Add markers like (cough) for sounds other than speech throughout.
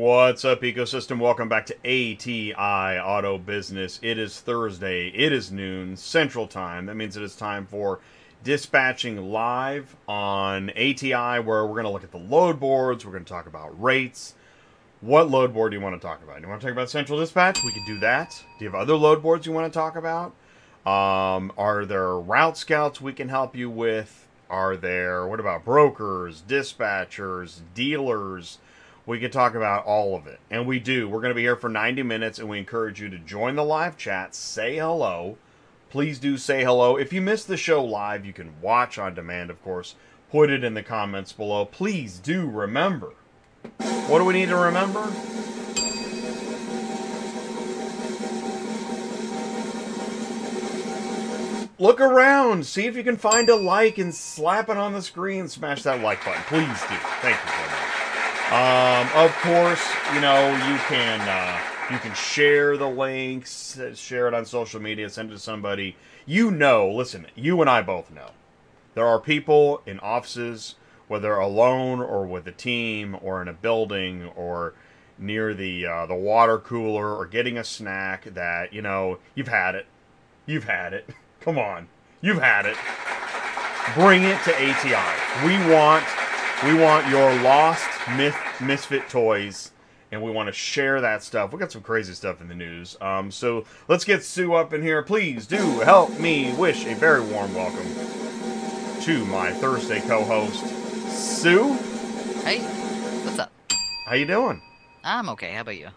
What's up, ecosystem? Welcome back to ATI Auto Business. It is Thursday. It is noon Central Time. That means it is time for dispatching live on ATI, where we're going to look at the load boards. We're going to talk about rates. What load board do you want to talk about? Do you want to talk about Central Dispatch? We could do that. Do you have other load boards you want to talk about? Um, are there route scouts we can help you with? Are there, what about brokers, dispatchers, dealers? We could talk about all of it. And we do. We're going to be here for 90 minutes, and we encourage you to join the live chat, say hello. Please do say hello. If you missed the show live, you can watch on demand, of course. Put it in the comments below. Please do remember. What do we need to remember? Look around. See if you can find a like and slap it on the screen. Smash that like button. Please do. Thank you so much. Um, of course, you know you can uh, you can share the links, share it on social media, send it to somebody you know. Listen, you and I both know there are people in offices, whether alone or with a team, or in a building, or near the uh, the water cooler, or getting a snack that you know you've had it, you've had it. (laughs) Come on, you've had it. Bring it to ATI. We want we want your lost myth, misfit toys, and we want to share that stuff. We got some crazy stuff in the news. Um, so let's get Sue up in here. Please do help me wish a very warm welcome to my Thursday co-host, Sue. Hey, what's up? How you doing? I'm okay. How about you?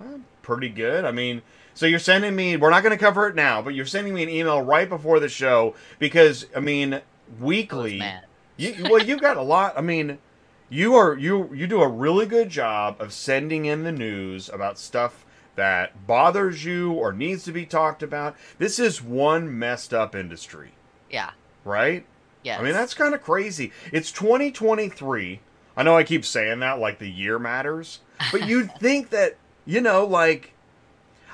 Well, pretty good. I mean, so you're sending me. We're not going to cover it now, but you're sending me an email right before the show because I mean, weekly. You, well, you've got a lot. I mean, you are you you do a really good job of sending in the news about stuff that bothers you or needs to be talked about. This is one messed up industry. Yeah. Right? Yeah. I mean, that's kind of crazy. It's 2023. I know I keep saying that like the year matters, but you'd (laughs) think that, you know, like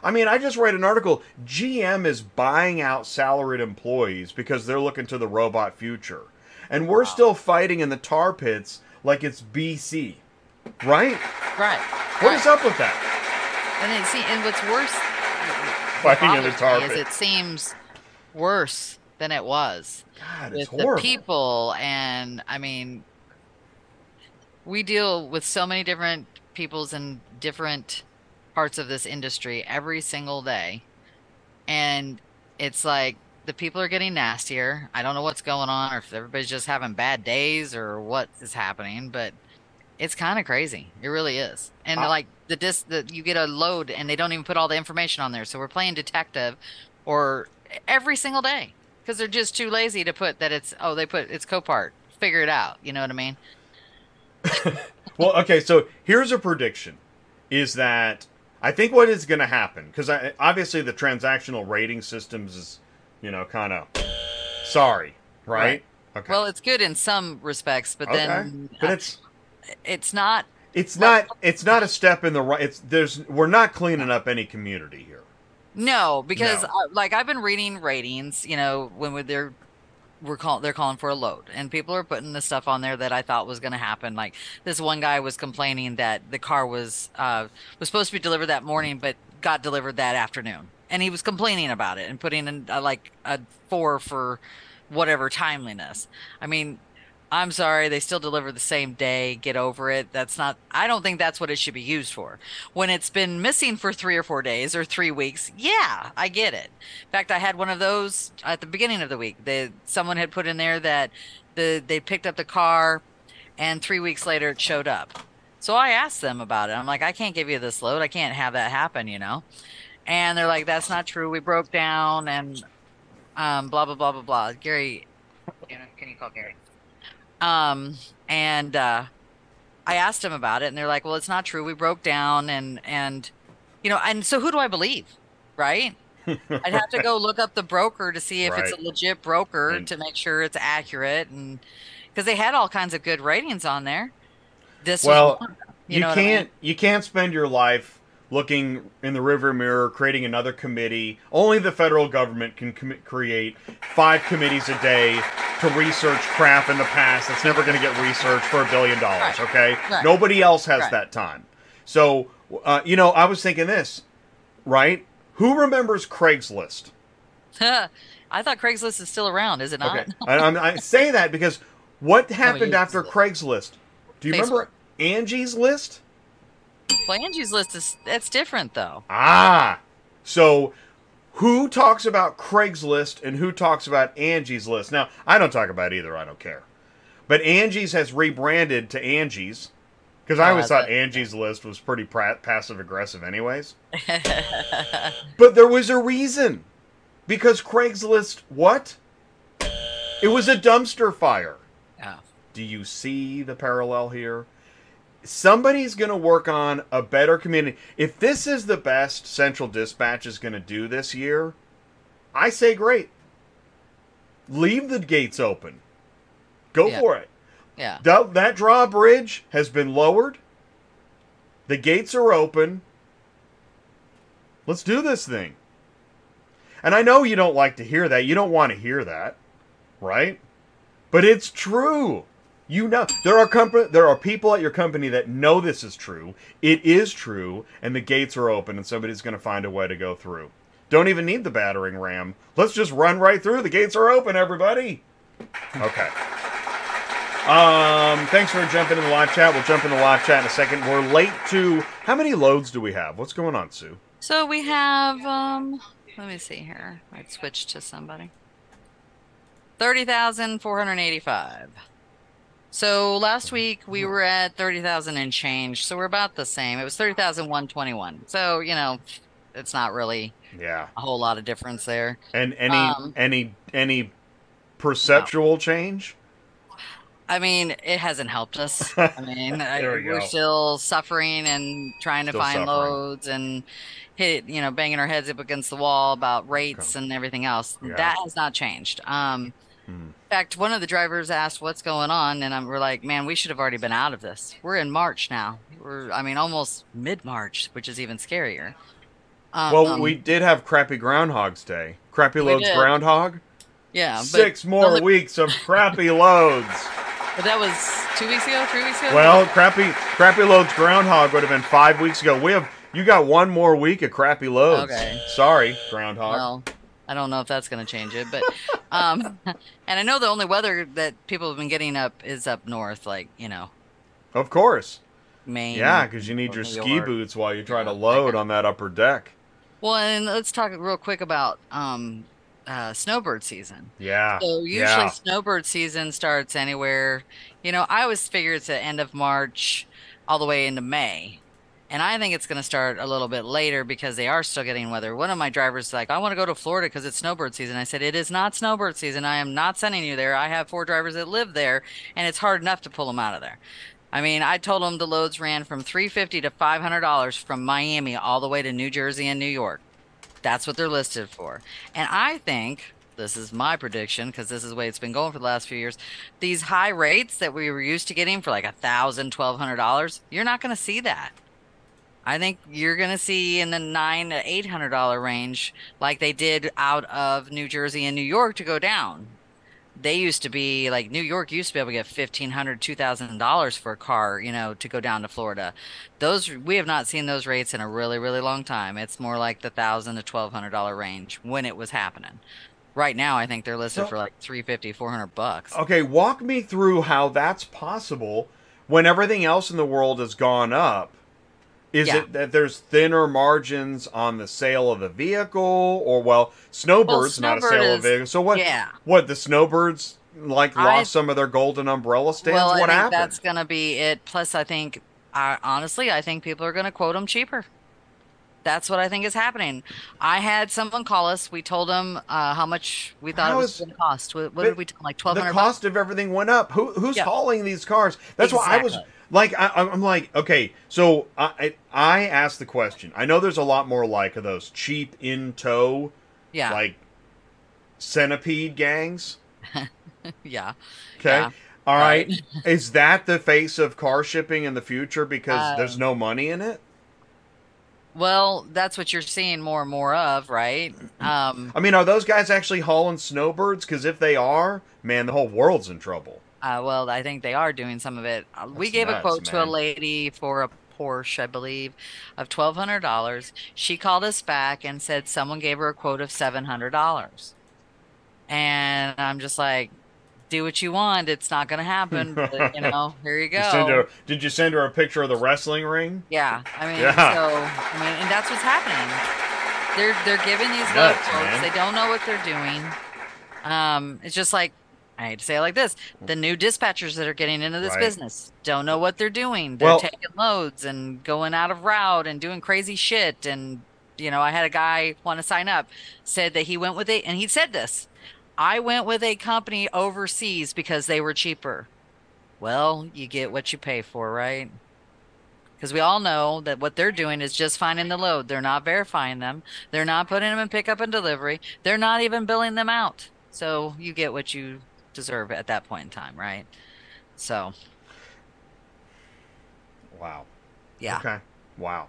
I mean, I just read an article. GM is buying out salaried employees because they're looking to the robot future and we're wow. still fighting in the tar pits like it's BC, right? Right. What right. is up with that? And it see, and what's worse, fighting in the tar pit. is it seems worse than it was. God, it's with horrible. the people, and I mean, we deal with so many different peoples in different parts of this industry every single day, and it's like the people are getting nastier. I don't know what's going on, or if everybody's just having bad days, or what is happening. But it's kind of crazy. It really is. And uh, like the disc, that you get a load, and they don't even put all the information on there. So we're playing detective, or every single day because they're just too lazy to put that it's oh they put it's Copart. Figure it out. You know what I mean? (laughs) well, okay. So here's a prediction: is that I think what is going to happen because obviously the transactional rating systems is you know, kind of sorry, right? right? Okay. Well, it's good in some respects, but okay. then but it's it's not it's not it's not a step in the right it's there's we're not cleaning up any community here. No, because no. Uh, like I've been reading ratings, you know, when they're we're call, they're calling for a load and people are putting the stuff on there that I thought was going to happen. Like this one guy was complaining that the car was uh was supposed to be delivered that morning but got delivered that afternoon and he was complaining about it and putting in a, like a four for whatever timeliness. I mean, I'm sorry, they still deliver the same day. Get over it. That's not, I don't think that's what it should be used for. When it's been missing for three or four days or three weeks, yeah, I get it. In fact, I had one of those at the beginning of the week. They, someone had put in there that the they picked up the car and three weeks later it showed up. So I asked them about it. I'm like, I can't give you this load. I can't have that happen, you know? And they're like, "That's not true. We broke down and um, blah blah blah blah blah." Gary, can you call Gary? Um, and uh, I asked him about it, and they're like, "Well, it's not true. We broke down and and you know, and so who do I believe, right?" I'd have to go (laughs) look up the broker to see if right. it's a legit broker and, to make sure it's accurate, and because they had all kinds of good ratings on there. This well, you, you can't I mean? you can't spend your life looking in the river mirror, creating another committee. Only the federal government can com- create five committees a day to research crap in the past that's never going to get researched for a billion dollars, right. okay? Right. Nobody else has right. that time. So, uh, you know, I was thinking this, right? Who remembers Craigslist? (laughs) I thought Craigslist is still around. Is it not? Okay, (laughs) I, I'm, I say that because what happened after. Craigslist? Do you Facebook. remember Angie's List? Well, Angie's List is that's different though. Ah, so who talks about Craigslist and who talks about Angie's List? Now, I don't talk about either. I don't care. But Angie's has rebranded to Angie's because I Oh, always I thought Angie's List was pretty pra- passive aggressive, anyways. (laughs) But there was a reason. Because Craigslist, what? It was a dumpster fire. Yeah. Do you see the parallel here? Somebody's going to work on a better community. If this is the best Central Dispatch is going to do this year, I say great. Leave the gates open. Go Yeah. for it. Yeah. That, that drawbridge has been lowered. The gates are open. Let's do this thing. And I know you don't like to hear that. You don't want to hear that, right? But it's true. You know there are company there are people at your company that know this is true. It is true, and the gates are open, and somebody's going to find a way to go through. Don't even need the battering ram. Let's just run right through. The gates are open, everybody. Okay. Um, thanks for jumping in the live chat. We'll jump in the live chat in a second. We're late to how many loads do we have? What's going on, Sue? So we have um let me see here. I'd switch to somebody. Thirty thousand four hundred eighty-five. So last week we were at thirty thousand and change, so we're about the same. It was thirty thousand one twenty-one. So you know, it's not really Yeah. a whole lot of difference there. And any Um, any any perceptual change? I mean, it hasn't helped us. (laughs) I mean, I, we we're still suffering and trying to Still find suffering. loads and hit, you know, banging our heads up against the wall about rates and everything else. Yeah. That has not changed. Um, Hmm. in fact, one of the drivers asked what's going on, and I'm, we're like, man, we should have already been out of this. We're in March now. We're, I mean, almost mid March, which is even scarier. Um, Well, um, we did have Crappy Groundhog's Day. Crappy Loads. Groundhog. yeah, but, Six more only- weeks of Crappy (laughs) Loads. but that was two weeks ago, three weeks ago. Well, Crappy Crappy Loads Groundhog would have been five weeks ago. We have you got one more week of Crappy Loads. Okay. Sorry, Groundhog. Well, I don't know if that's going to change it, but um, (laughs) and I know the only weather that people have been getting up is up north, like you know, Of course. Maine. Yeah, because you need your ski boots while you try Yeah, to load on that upper deck. Well, and let's talk real quick about um, uh, snowbird season. Yeah. So usually yeah. snowbird season starts anywhere. You know, I always figure it's the end of March, all the way into May. And I think it's going to start a little bit later because they are still getting weather. One of my drivers is like, I want to go to Florida because it's snowbird season. I said, It is not snowbird season. I am not sending you there. I have four drivers that live there, and it's hard enough to pull them out of there. I mean, I told them the loads ran from three fifty to five hundred dollars from Miami all the way to New Jersey and New York. That's what they're listed for. And I think this is my prediction because this is the way it's been going for the last few years. These high rates that we were used to getting for like a thousand, twelve hundred dollars, you're not going to see that. I think you're going to see in the nine to eight hundred dollar range, like they did out of New Jersey and New York to go down. They used to be like New York used to be able to get fifteen hundred, two thousand dollars for a car, you know, to go down to Florida. Those we have not seen those rates in a really, really long time. It's more like the thousand to twelve hundred dollar range when it was happening. Right now, I think they're listed So- for like 350, 400 bucks. Okay, walk me through how that's possible when everything else in the world has gone up. Is Yeah. it that there's thinner margins on the sale of the vehicle, or well, snowbirds not a Snowbird sale of is- vehicle? So what? yeah. What the snowbirds like I- lost some of their golden umbrella stands? Well, I what think happened? that's going to be it. Plus, I think, I, honestly, I think people are going to quote them cheaper. That's what I think is happening. I had someone call us. We told them uh, how much we thought How it was going to cost. What, what did we tell them? Like twelve the hundred cost of everything went up. Who who's Yeah. hauling these cars? That's why I was Exactly. Like, I, I'm like, okay, so I I I asked the question. I know there's a lot more like of those cheap in tow, Yeah, like centipede gangs. (laughs) yeah. Okay. Yeah. All right. Right. (laughs) Is that the face of car shipping in the future because there's Um, no money in it? Well, that's what you're seeing more and more of, right? Um, I mean, are those guys actually hauling snowbirds? Because if they are, man, the whole world's in trouble. Uh, well, I think they are doing some of it. Uh, we That's gave a nuts, quote to a lady for a Porsche, I believe, of twelve hundred dollars. She called us back and said someone gave her a quote of seven hundred dollars, and I'm just like, do what you want. It's not going to happen. (laughs) But, you know, here you go. You her, did you send her a picture of the wrestling ring? Yeah, I mean, yeah. so I mean, and that's what's happening. They're they're giving these Nuts, low quotes. They don't know what they're doing. Um, it's just like I hate to say it like this: the new dispatchers that are getting into this right. business don't know what they're doing. They're well, taking loads and going out of route and doing crazy shit. And you know, I had a guy want to sign up, said that he went with it, and he said this: I went with a company overseas because they were cheaper. Well, you get what you pay for, right? Because we all know that what they're doing is just finding the load. They're not verifying them. They're not putting them in pickup and delivery. They're not even billing them out. So you get what you deserve at that point in time, right? So. Wow. Yeah. Okay. Wow.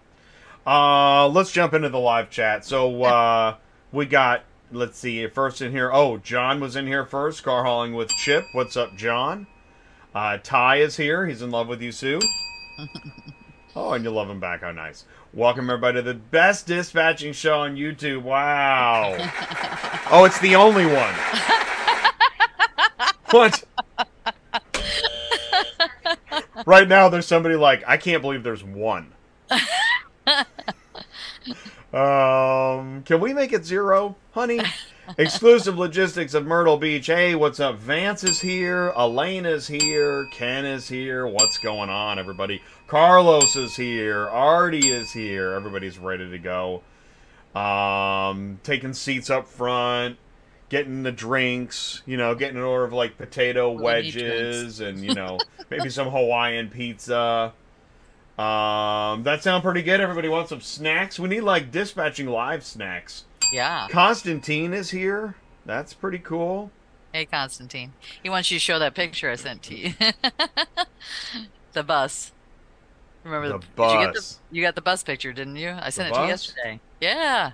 Uh, let's jump into the live chat. So uh, we got. Let's see. First in here. Oh, John was in here first. Car hauling with Chip. What's up, John? Uh, Ty is here. He's in love with you, Sue. (laughs) oh, and you love him back. How nice. Welcome everybody to the best dispatching show on YouTube. Wow. (laughs) oh, it's the only one. (laughs) what? right now, there's somebody like, I can't believe there's one. um, can we make it zero, honey? Exclusive logistics of Myrtle Beach. Hey, what's up? Vance is here. Elaine is here. Ken is here. What's going on, everybody? Carlos is here. Artie is here. Everybody's ready to go. Um, taking seats up front getting the drinks, you know, getting an order of like potato wedges and you know maybe some Hawaiian pizza. Um, that sound pretty good. Everybody wants some snacks. We need like dispatching live snacks. Yeah. Constantine is here. That's pretty cool. Hey, Constantine. He wants you to show that picture I sent to you. (laughs) the bus. Remember the, the bus? You, the, you, got the bus picture, didn't you? I sent the it bus? to you yesterday. Yeah.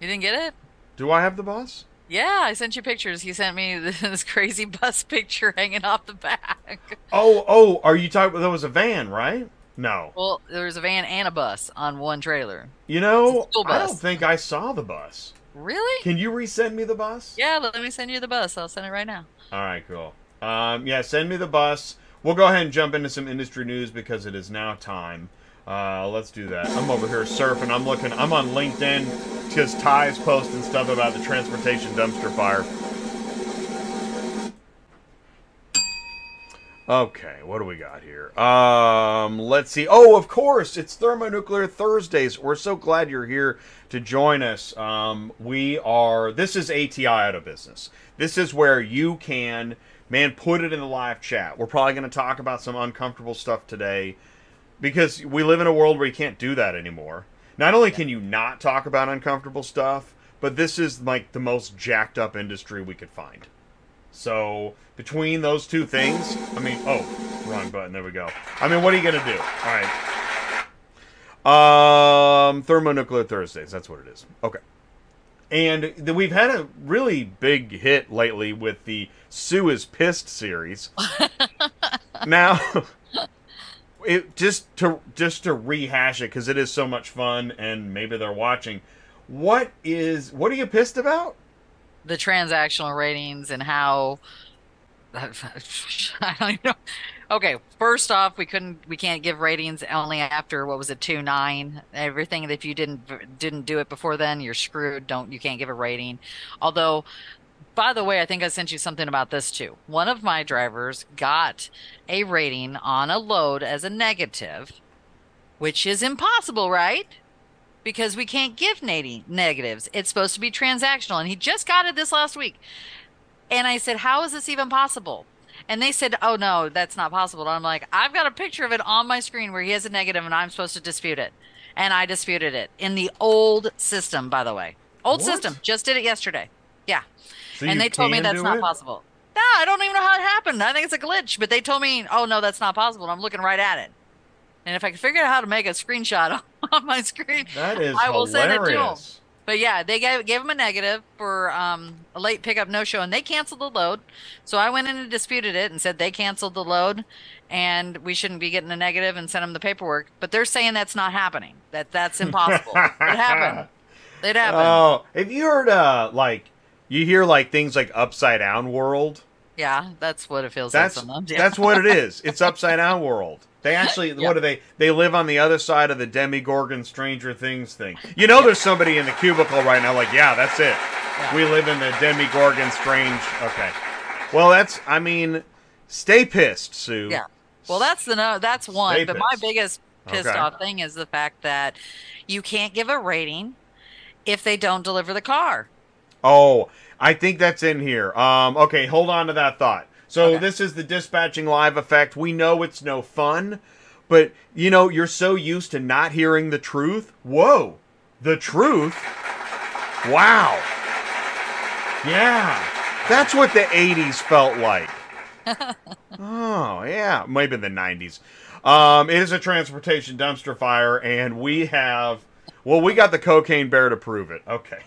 You didn't get it? Do I have the bus? Yeah, I sent you pictures. He sent me (laughs) this crazy bus picture hanging off the back. Oh, oh, are you talking? There was a van, right? No. Well, there was a van and a bus on one trailer. You know, I don't think I saw the bus. Really? Can you resend me the bus? Yeah, let me send you the bus. I'll send it right now. All right, cool. Um, yeah, send me the bus. We'll go ahead and jump into some industry news because it is now time. Uh, let's do that. I'm over here surfing. I'm looking. I'm on LinkedIn because Ty's posting stuff about the transportation dumpster fire. Okay, what do we got here? Um, let's see. Oh, of course, it's Thermonuclear Thursdays. We're so glad you're here to join us. Um, we are. This is ATI out of business. This is where you can, man, put it in the live chat. We're probably going to talk about some uncomfortable stuff today because we live in a world where you can't do that anymore. Not only can you not talk about uncomfortable stuff, but this is like the most jacked up industry we could find. So between those two things, I mean, oh, wrong button. There we go. I mean, what are you gonna do? All right. Um, thermonuclear Thursdays. That's what it is. Okay. And we've had a really big hit lately with the Sue is Pissed series. (laughs) now, it just to just to rehash it because it is so much fun and maybe they're watching. What is what are you pissed about? The transactional ratings and how (laughs) I don't even know. Okay, first off, we couldn't, we can't give ratings only after what was it, two nine. Everything if you didn't didn't do it before then, you're screwed. Don't you can't give a rating. Although by the way, I think I sent you something about this too. One of my drivers got a rating on a load as a negative, which is impossible, right? Because we can't give negatives. It's supposed to be transactional. And he just got it this last week. And I said, How is this even possible? And they said, Oh, no, that's not possible. And I'm like, I've got a picture of it on my screen where he has a negative and I'm supposed to dispute it. And I disputed it in the old system, by the way. Old what? system. Just did it yesterday. Yeah. So and they told me that's not it? possible. No, I don't even know how it happened. I think it's a glitch, but they told me, oh no, that's not possible. And I'm looking right at it. And if I can figure out how to make a screenshot (laughs) on my screen, that is I will hilarious. send it to them. but yeah, they gave gave them a negative for um, a late pickup no show, and they canceled the load. So I went in and disputed it and said they canceled the load, and we shouldn't be getting a negative and sent them the paperwork. But they're saying that's not happening. That that's impossible. it happened. (laughs) It happened. Oh, have you heard uh like you hear like things like upside down world? Yeah, that's what it feels That's like sometimes. Yeah. that's what it (laughs) is. It's upside down world. They actually, Yeah. what do they? They live on the other side of the Demogorgon Stranger Things thing. You know, there's somebody in the cubicle right now. Like, yeah, that's it. Yeah. We live in the Demogorgon Strange. Okay. Well, that's. I mean, stay pissed, Sue. Yeah. Well, that's the no. That's one. Stay but my biggest pissed Okay. off thing is the fact that you can't give a rating if they don't deliver the car. Oh, I think that's in here. Um, okay, hold on to that thought. So Okay. this is the dispatching live effect. We know it's no fun, but you know you're so used to not hearing the truth. Whoa, the truth! Wow. Yeah, that's what the '80s felt like. (laughs) oh yeah, maybe the '90s. Um, it is a transportation dumpster fire, and we have. Well, we got the cocaine bear to prove it. Okay.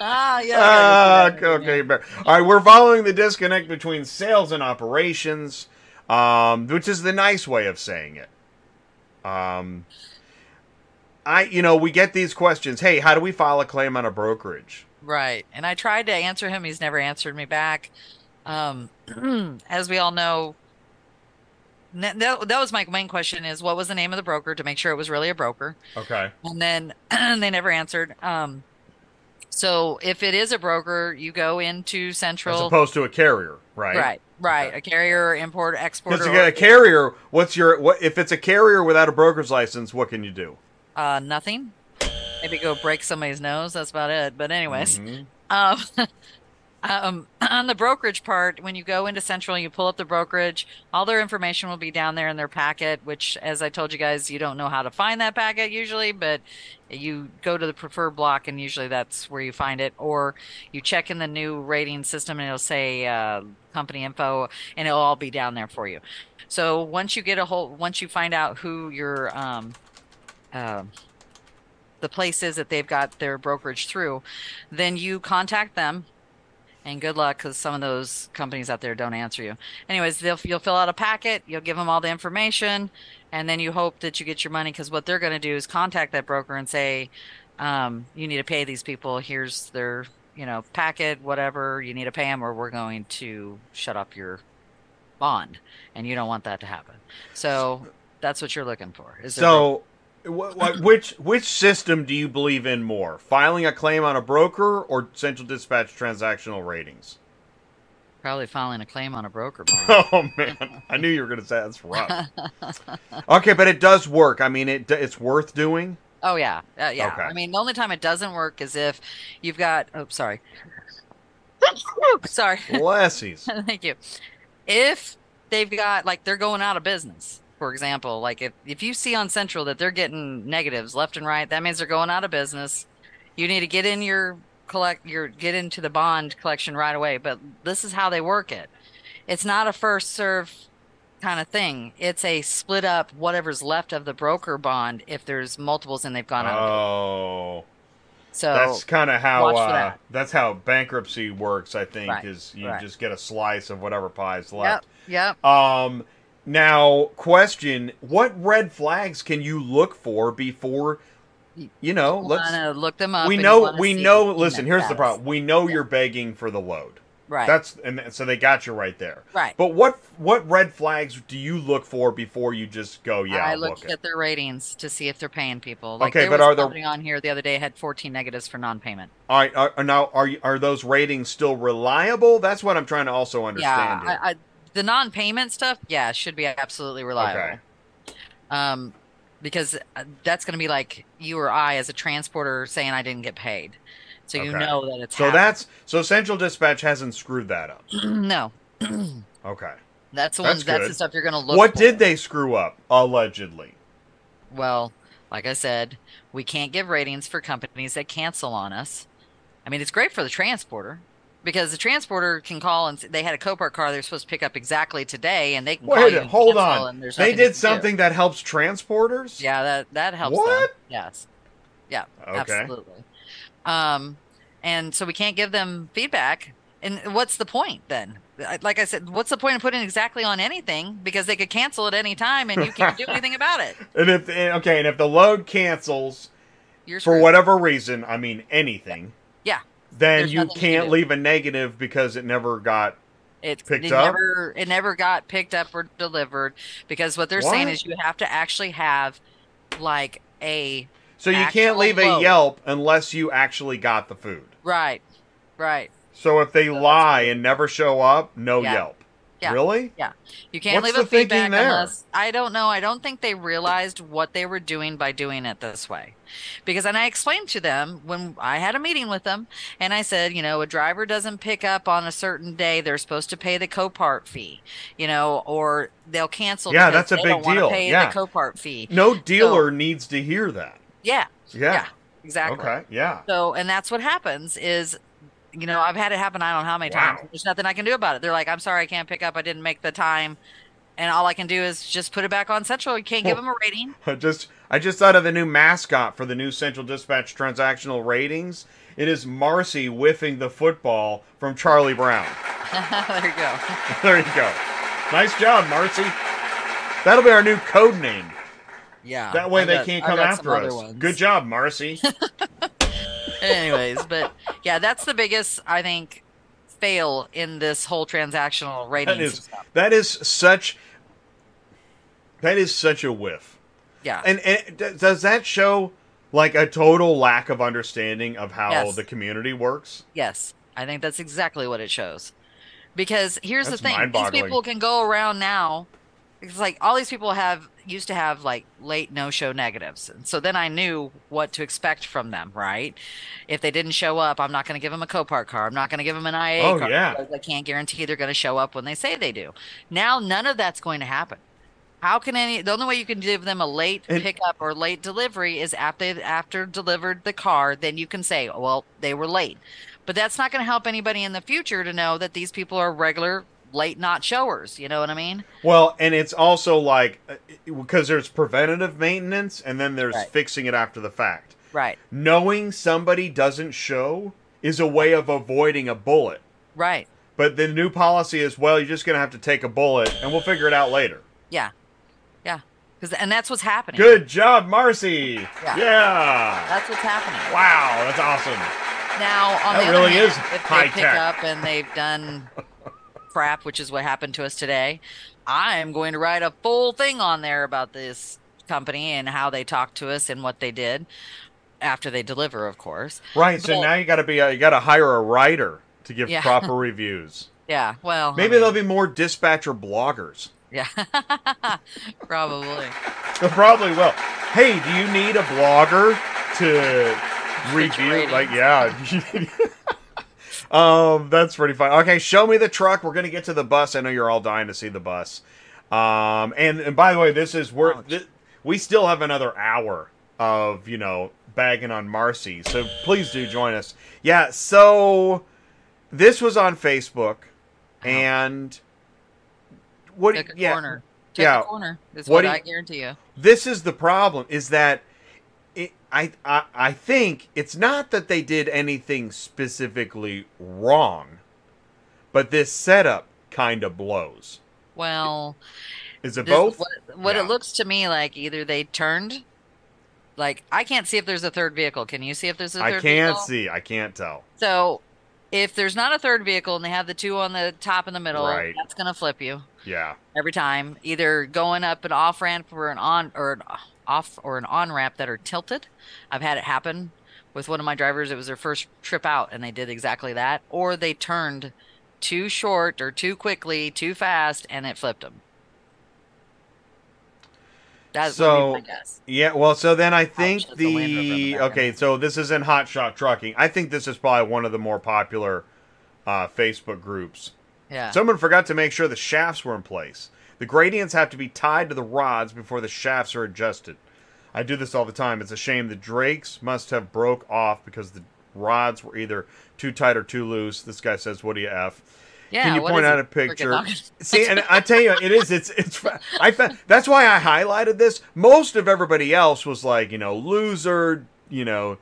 Ah, yeah. Ah, I gotta do that. okay. bear. All right, we're following the disconnect between sales and operations, um, which is the nice way of saying it. Um, I, you know, we get these questions. Hey, how do we file a claim on a brokerage? Right. And I tried to answer him. He's never answered me back. Um, (clears throat) as we all know, that, that was my main question is what was the name of the broker to make sure it was really a broker. Okay. And then (clears throat) they never answered. Um, so if it is a broker, you go into Central. As opposed to a carrier, right? Right, right. Okay. A carrier, import, exporter. Because a carrier, what's your what? If it's a carrier without a broker's license, what can you do? uh, nothing. Maybe go break somebody's nose. That's about it. But anyways, Mhm. um, (laughs) um, (clears throat) on the brokerage part, when you go into Central, you pull up the brokerage. All their information will be down there in their packet. Which, as I told you guys, you don't know how to find that packet usually, but you go to the preferred block, and usually that's where you find it. Or you check in the new rating system, and it'll say uh, company info, and it'll all be down there for you. So once you get a whole, once you find out who your um, um, the place is that they've got their brokerage through, then you contact them. And good luck, because some of those companies out there don't answer you. Anyways, they'll you'll fill out a packet, you'll give them all the information, and then you hope that you get your money. Because what they're going to do is contact that broker and say, um, "You need to pay these people. Here's their, you know, packet, whatever. You need to pay them, or we're going to shut up your bond." And you don't want that to happen. So that's what you're looking for. Is. So, wh- which which system do you believe in more? Filing a claim on a broker or Central Dispatch transactional ratings? Probably filing a claim on a broker. (laughs) Oh man, I knew you were going to say that's rough. (laughs) okay, but it does work. I mean, it it's worth doing. oh yeah, uh, yeah. Okay. I mean, the only time it doesn't work is if you've got. Oh, sorry. (laughs) sorry. Blessies. Thank you. If they've got like they're going out of business, for example, like if if you see on Central that they're getting negatives left and right, that means they're going out of business. You need to get in your collect your get into the bond collection right away. But this is how they work it. It's not a first serve kind of thing. It's a split up whatever's left of the broker bond if there's multiples and they've gone out. Oh, So that's kind of how uh, that. that's how bankruptcy works. I think Right, is you right. just get a slice of whatever pie's yep, left. yep. Um, now, question: What red flags can you look for before? You know, let's. look them up. We know. We know. Listen, here's the problem. We know you're begging for the load. Right. That's and so they got you right there. right. But what what red flags do you look for before you just go? Yeah, I look at it. their ratings to see if they're paying people. Like Okay, there but was are there- company on here the other day had 14 negatives for non-payment. All right. Are, now are are those ratings still reliable? That's what I'm trying to also Yeah, understand. here. I, I, the non-payment stuff, yeah, should be absolutely reliable. Okay. Um, because uh, that's going to be like you or I as a transporter saying I didn't get paid, so you Okay. know that it's So happened. that's so Central Dispatch hasn't screwed that up. (clears throat) no. (clears throat) Okay. That's the That's ones. That's the stuff you're going to look. What for. did they screw up allegedly? Well, like I said, we can't give ratings for companies that cancel on us. I mean, it's great for the transporter because the transporter can call and they had a Copart car they're supposed to pick up exactly today, and they can call Wait, you hold on. They did something that helps transporters. Yeah, that that helps them. What? Yes. Yeah. Okay. Absolutely. Um, and so we can't give them feedback. And what's the point then? Like I said, what's the point of putting exactly on anything because they could cancel at any time and you can't do anything about it. (laughs) And if okay, and if the load cancels for whatever reason, I mean anything, Yeah. Then There's you can can't leave a negative because it never got. It, picked it up? never it never got picked up or delivered because what they're saying is you have to actually have like a So you can't leave a. Yelp unless you actually got the food. right, right. So if they that's lie and never show up, no Yeah. Yelp. Yeah. Really? Yeah. You can't What's leave a the thinking feedback there? unless I don't know. I don't think they realized what they were doing by doing it this way. Because and I explained to them when I had a meeting with them and I said, you know, a driver doesn't pick up on a certain day, they're supposed to pay the Copart fee, you know, or they'll cancel Yeah, that's a big deal. Pay Yeah. the Copart fee. No dealer needs to hear that. Yeah, Yeah. Yeah. exactly. Okay. Yeah. So, and that's what happens is, you know, I've had it happen. I don't know how many Wow. times. There's nothing I can do about it. They're like, I'm sorry, I can't pick up. I didn't make the time. And all I can do is just put it back on Central. You can't give them a rating. (laughs) I just I just thought of the new mascot for the new Central Dispatch transactional ratings. It is Marcy whiffing the football from Charlie Brown. (laughs) there you go. (laughs) there you go. Nice job, Marcy. That'll be our new code name. Yeah. That way they can't come after us. ones. Good job, Marcy. Anyways, but yeah, that's the biggest, I think, fail in this whole transactional rating That is system. that is such that is such a whiff. Yeah. And, and does that show like a total lack of understanding of how Yes. the community works? Yes, I think that's exactly what it shows. Because here's That's the thing: these people can go around now. It's like all these people have used to have like late no-show negatives, and so then I knew what to expect from them. Right? If they didn't show up, I'm not going to give them a Copart car. I'm not going to give them an IAA Oh, car. yeah. because I can't guarantee they're going to show up when they say they do. Now, none of that's going to happen. How can any? The only way you can give them a late And- pickup or late delivery is after after delivered the car. Then you can say, well, they were late. But that's not going to help anybody in the future to know that these people are regular late not showers. You know what I mean? Well, and it's also like uh, because there's preventative maintenance and then there's Right. fixing it after the fact. Right. Knowing somebody doesn't show is a way of avoiding a bullet. Right. But the new policy is well, you're just going to have to take a bullet and we'll figure it out later. Yeah. Yeah. Because and that's what's happening. Good job, Marcy. Yeah. yeah. That's what's happening. Wow, that's awesome. Now, on That the other really hand, is if high they pick tech. up and they've done crap, which is what happened to us today, I am going to write a full thing on there about this company and how they talked to us and what they did after they deliver, of course. Right, so now you got to be a, you got to hire a writer to give Yeah. proper (laughs) reviews. Yeah, well, I Maybe mean, there'll be more dispatcher bloggers. yeah, (laughs) probably. They probably will. Hey, do you need a blogger to review? Like, yeah. (laughs) um, that's pretty fun. Okay, show me the truck. We're gonna get to the bus. I know you're all dying to see the bus. Um, and and by the way, this is we're we still have another hour of you know bagging on Marcy. So please do join us. Yeah. So this was on Facebook, and what? Took a yeah. corner. Took yeah. a corner. Is What what, do you- I guarantee you. this is the problem is that it, I, I I think it's not that they did anything specifically wrong, but this setup kind of blows. Well, Is it this- both? What, what Yeah. it looks to me like either they turned. Like I can't see if there's a third vehicle. Can you see if there's a third I can't vehicle? see. I can't tell. So, if there's not a third vehicle and they have the two on the top and the middle, Right. that's gonna flip you Yeah. every time. Either going up an off ramp or an on or an off or an on ramp that are tilted. I've had it happen with one of my drivers. It was their first trip out, and they did exactly that. Or they turned too short or too quickly, too fast, and it flipped them. That So- would be guess. Yeah, well, so then I think that's a Land Rover in the the okay, so this is in Hot Shot Trucking. I think this is probably one of the more popular uh, Facebook groups. Yeah. Someone forgot to make sure the shafts were in place. The gradients have to be tied to the rods before the shafts are adjusted. I do this all the time. It's a shame the drakes must have broke off because the rods were either too tight or too loose. This guy says, "What do you f?" yeah. Can you point out a picture? (laughs) See, and I tell you, it is. It's it's. I that's why I highlighted this. Most of everybody else was like, you know, loser, you know,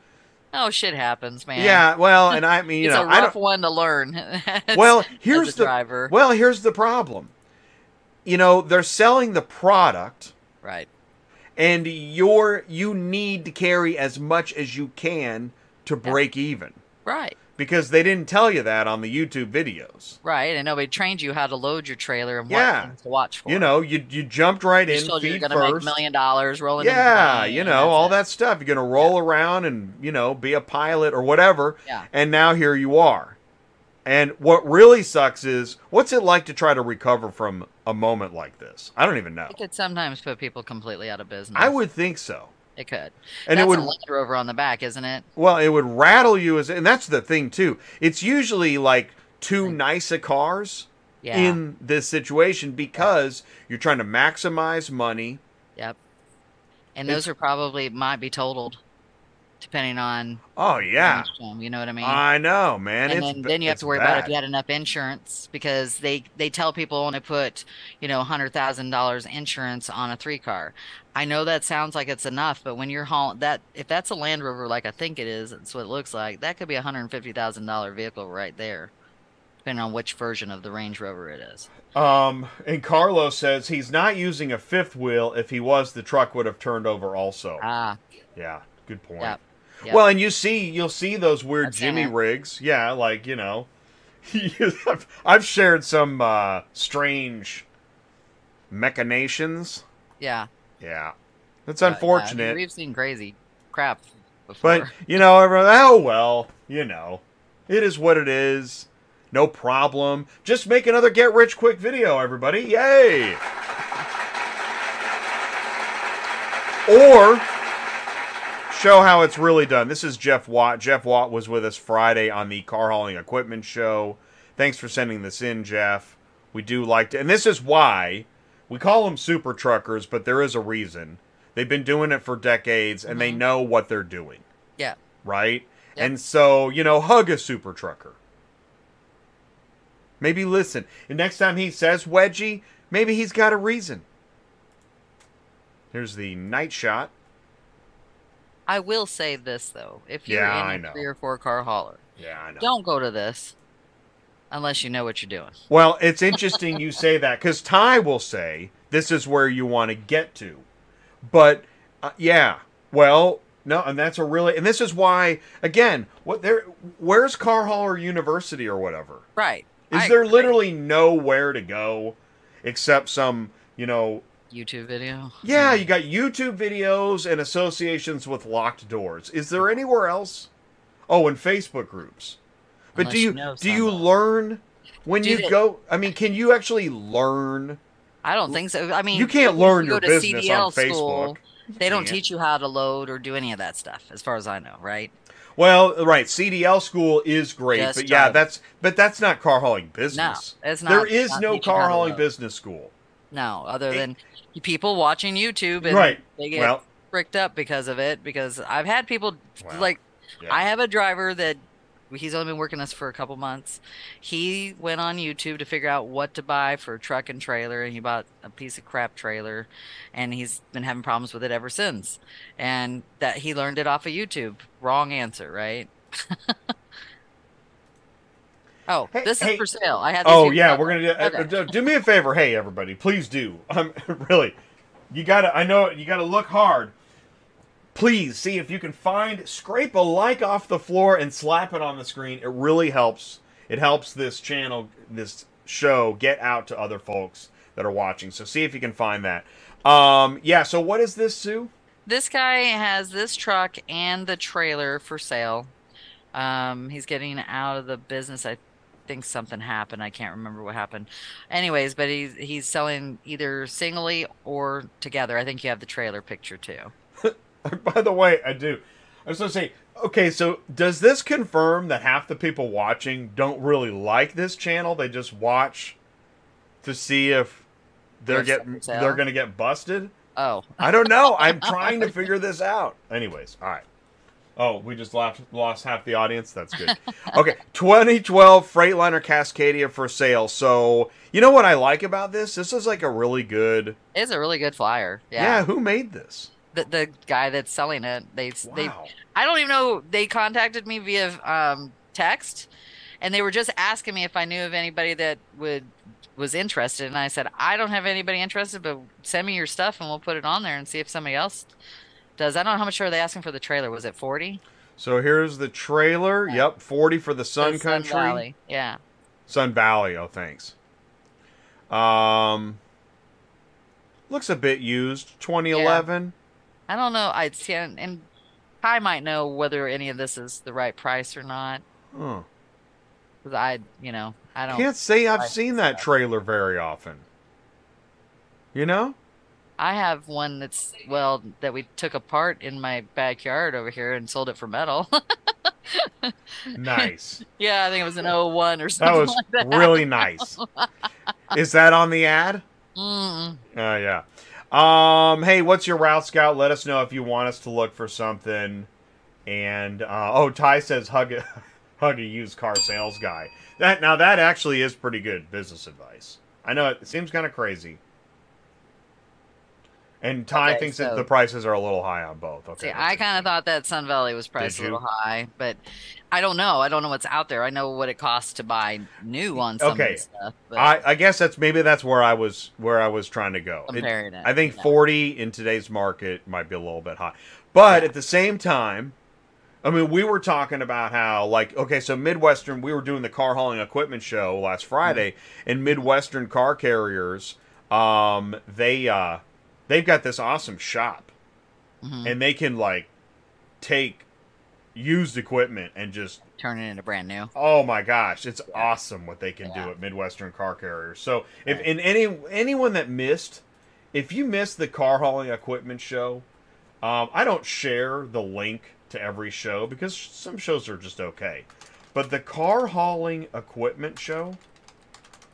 Oh, shit happens, man. Yeah, well, and I mean, you it's know, a rough one to learn. (laughs) Well, here's the driver. well, here's the problem. You know, they're selling the product, right. and you're you need to carry as much as you can to break even Right. because they didn't tell you that on the YouTube videos. Right. And nobody trained you how to load your trailer and what Yeah. things to watch for. You know, you you jumped right You in, told you you're gonna make first. million dollars rolling. Yeah, you know, all it. that stuff. You're going to roll around and, you know, be a pilot or whatever. Yeah. And now here you are. And what really sucks is what's it like to try to recover from a moment like this? I don't even know. It could sometimes put people completely out of business. I would think so. It could. And That's it would a Land Rover on the back, isn't it? well, it would rattle you as and that's the thing too. It's usually like too nice a cars Yeah. in this situation because you're trying to maximize money. Yep. And It's- those are probably might be totaled, depending on. Oh yeah. You know what I mean? I know, man. and it's then, then you have to worry about if you had enough insurance because they they tell people only put you know hundred thousand dollars insurance on a three car. I know that sounds like it's enough, but when you're hauling that if that's a Land Rover like I think it is, that's what it looks like. That could be a hundred and fifty thousand dollar vehicle right there, depending on which version of the Range Rover it is. Um, and Carlos says he's not using a fifth wheel. If he was, the truck would have turned over also. Ah, yeah, good point. Yep. Yep. Well, and you see, you'll see those weird I've Jimmy rigs. Yeah, like you know, (laughs) I've, I've shared some uh, strange machinations. yeah. Yeah, it's But, yeah, I mean, unfortunate, we've seen crazy crap before. but you know, everyone, oh well, you know, it is what it is. No problem. Just make another get rich quick video, everybody. Yay! (laughs) Or show how it's really done. This is Jeff Watt. Jeff Watt was with us Friday on the Car Hauling Equipment Show. Thanks for sending this in, Jeff. We do like to, and this is why we call them super truckers, but there is a reason. They've been doing it for decades and they Mhm. know what they're doing, yeah. right? Yep. And so, you know, hug a super trucker. Maybe listen. And next time he says wedgie, maybe he's got a reason. Here's the night shot. I will say this though: if you're Yeah, in a three or four car hauler, Yeah, I know. don't go to this unless you know what you're doing. Well, it's interesting you say that because Ty will say this is where you want to get to, but uh, yeah, well, no, and that's a really, and this is why again, what there, where's Car Hauler University or whatever? Right. Is I there agree. literally nowhere to go except some, you know, YouTube video? yeah, you got YouTube videos and associations with locked doors. Is there anywhere else? Oh, and Facebook groups. But Unless do you, you know do you learn when Do you they- go? I mean, can you actually learn? I don't think so. I mean, You can't learn go your to business CDL on Facebook. School, they don't teach you how to load or do any of that stuff, as far as I know. Right? Well, right, CDL school is great, Just but yeah, that's but that's not car hauling business. No, it's not- There is not no car hauling business school. No, other eh, than people watching YouTube and Right. they get Well, fricked up because of it. Because I've had people Wow. like yeah. I have a driver that he's only been working us for a couple months. He went on YouTube to figure out what to buy for a truck and trailer, and he bought a piece of crap trailer, and he's been having problems with it ever since. And that he learned it off of YouTube. Wrong answer, right? (laughs) oh, Hey- this hey- is for sale. I have. Oh yeah, we're gonna do, uh, Okay. do, do me a favor, hey everybody, please do. (laughs) Um, really, you gotta. I know you gotta look hard. Please see if you can find scrape a like off the floor and slap it on the screen. It really helps. It helps this channel, this show, get out to other folks that are watching. So see if you can find that. Um, yeah. So what is this, Sue? This guy has this truck and the trailer for sale. Um, he's getting out of the business. I think something happened. I can't remember what happened. Anyways, but he's he's selling either singly or together. I think you have the trailer picture too. (laughs) By the way, I do. I was gonna say, okay, so does this confirm that half the people watching don't really like this channel? They just watch to see if they're There's getting they're gonna get busted. Oh, I don't know. I'm (laughs) trying to figure this out. Anyways, all right. Oh, we just lost lost half the audience. That's good. (laughs) Okay, 2012 Freightliner Cascadia for sale. So you know what I like about this? This is like a really good. it's a really good flyer. Yeah, Yeah. who made this? the, the guy that's selling it. They they Wow. I don't even know. They contacted me via um, text, and they were just asking me if I knew of anybody that would was interested. And I said I don't have anybody interested, but send me your stuff and we'll put it on there and see if somebody else does. I don't know how much are they asking for the trailer. Was it forty? So here's the trailer. Yeah. Yep, 40 for the Sun The Country. Sun Valley. Yeah. Sun Valley, oh thanks. Um looks a bit used. 2011. I don't know. I'd see, and, and I might know whether any of this is the right price or not. Huh. Because I, you know, I don't. Can't say I've seen that trailer very often. You know? I have one that's well that we took apart in my backyard over here and sold it for metal. (laughs) Nice. yeah, I think it was an 01 or something. That was like that. really nice. (laughs) Is that on the ad? Mm. Oh yeah. Um, hey, what's your route scout? Let us know if you want us to look for something. And uh, oh, Ty says hug a (laughs) hug a used car sales guy. That now that actually is pretty good business advice. I know it seems kind of crazy. And Ty Okay, thinks that the prices are a little high on both. Okay, See, I kind of thought that Sun Valley was priced a little high, but I don't know. I don't know what's out there. I know what it costs to buy new on some Okay. stuff, I, I guess that's maybe that's where I was where I was trying to go. Comparing it, I think yeah. 40 in today's market might be a little bit high. But Yeah. at the same time, I mean, we were talking about how, like, okay, so Midwestern, we were doing the car hauling equipment show last Friday, and Midwestern car carriers, um, they, uh, they've got this awesome shop, Mhm. and they can, like, take used equipment and just turn it into brand new. Oh my gosh, it's awesome what they can Yeah. do at Midwestern Car Carriers. So, if Right. in any anyone that missed, if you missed the car hauling equipment show, um, I don't share the link to every show because some shows are just okay. But the car hauling equipment show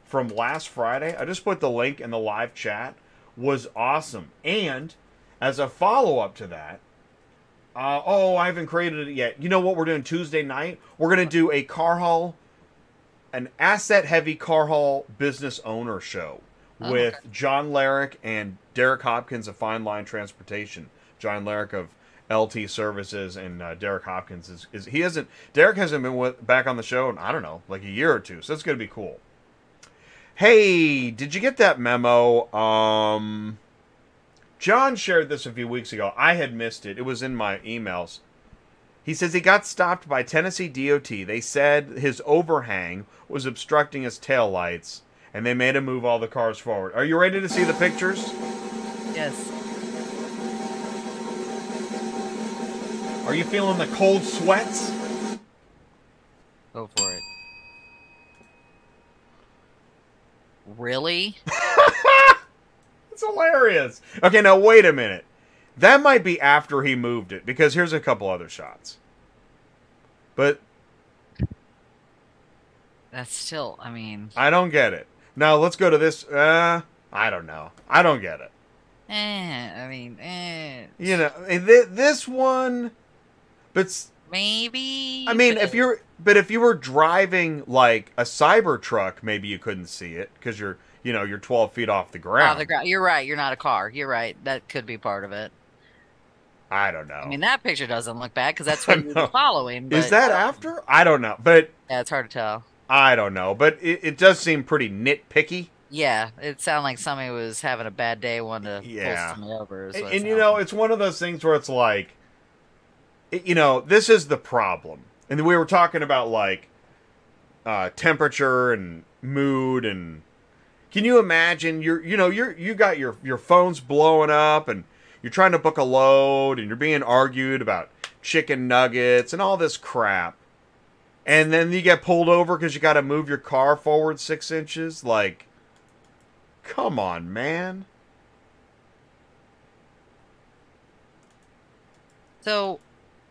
from last Friday, I just put the link in the live chat, was awesome. And as a follow up to that, uh, oh, I haven't created it yet. You know what we're doing Tuesday night? We're going to do a car haul, an asset heavy car haul business owner show Oh, with okay. John Larrick and Derek Hopkins of Fine Line Transportation. John Larrick of LT Services and uh, Derek Hopkins is, is he hasn't Derek hasn't been with, back on the show in I don't know like a year or two, so it's going to be cool. Hey, did you get that memo? Um, John shared this a few weeks ago. I had missed it. It was in my emails. He says he got stopped by Tennessee DOT. They said his overhang was obstructing his taillights, and they made him move all the cars forward. Are you ready to see the pictures? Yes. Are you feeling the cold sweats? Go for it. Really? (laughs) It's hilarious. Okay, now wait a minute. That might be after he moved it, because here's a couple other shots. But That's still, I mean, I don't get it. Now let's go to this. Uh, I don't know. I don't get it. eh, I mean, eh. You know, and thi- this one, but Maybe. I mean, if you're, but if you were driving like a cyber truck, maybe you couldn't see it because you're, you know, you're 12 feet off the ground. Off the ground. You're right. You're not a car. You're right. That could be part of it. I don't know. I mean, that picture doesn't look bad because that's (laughs) what you're following. But, Is that after? I don't know, but Yeah, it's hard to tell. I don't know, but it, it does seem pretty nitpicky. Yeah, it sounded like somebody was having a bad day, wanted to Yeah. pull somebody over. And, and you know, it's one of those things where it's like, you know, this is the problem. And we were talking about like uh, temperature and mood and can you imagine you're you know you're you got your your phone's blowing up and you're trying to book a load and you're being argued about chicken nuggets and all this crap. And then you get pulled over because you got to move your car forward six inches? Like come on man. So,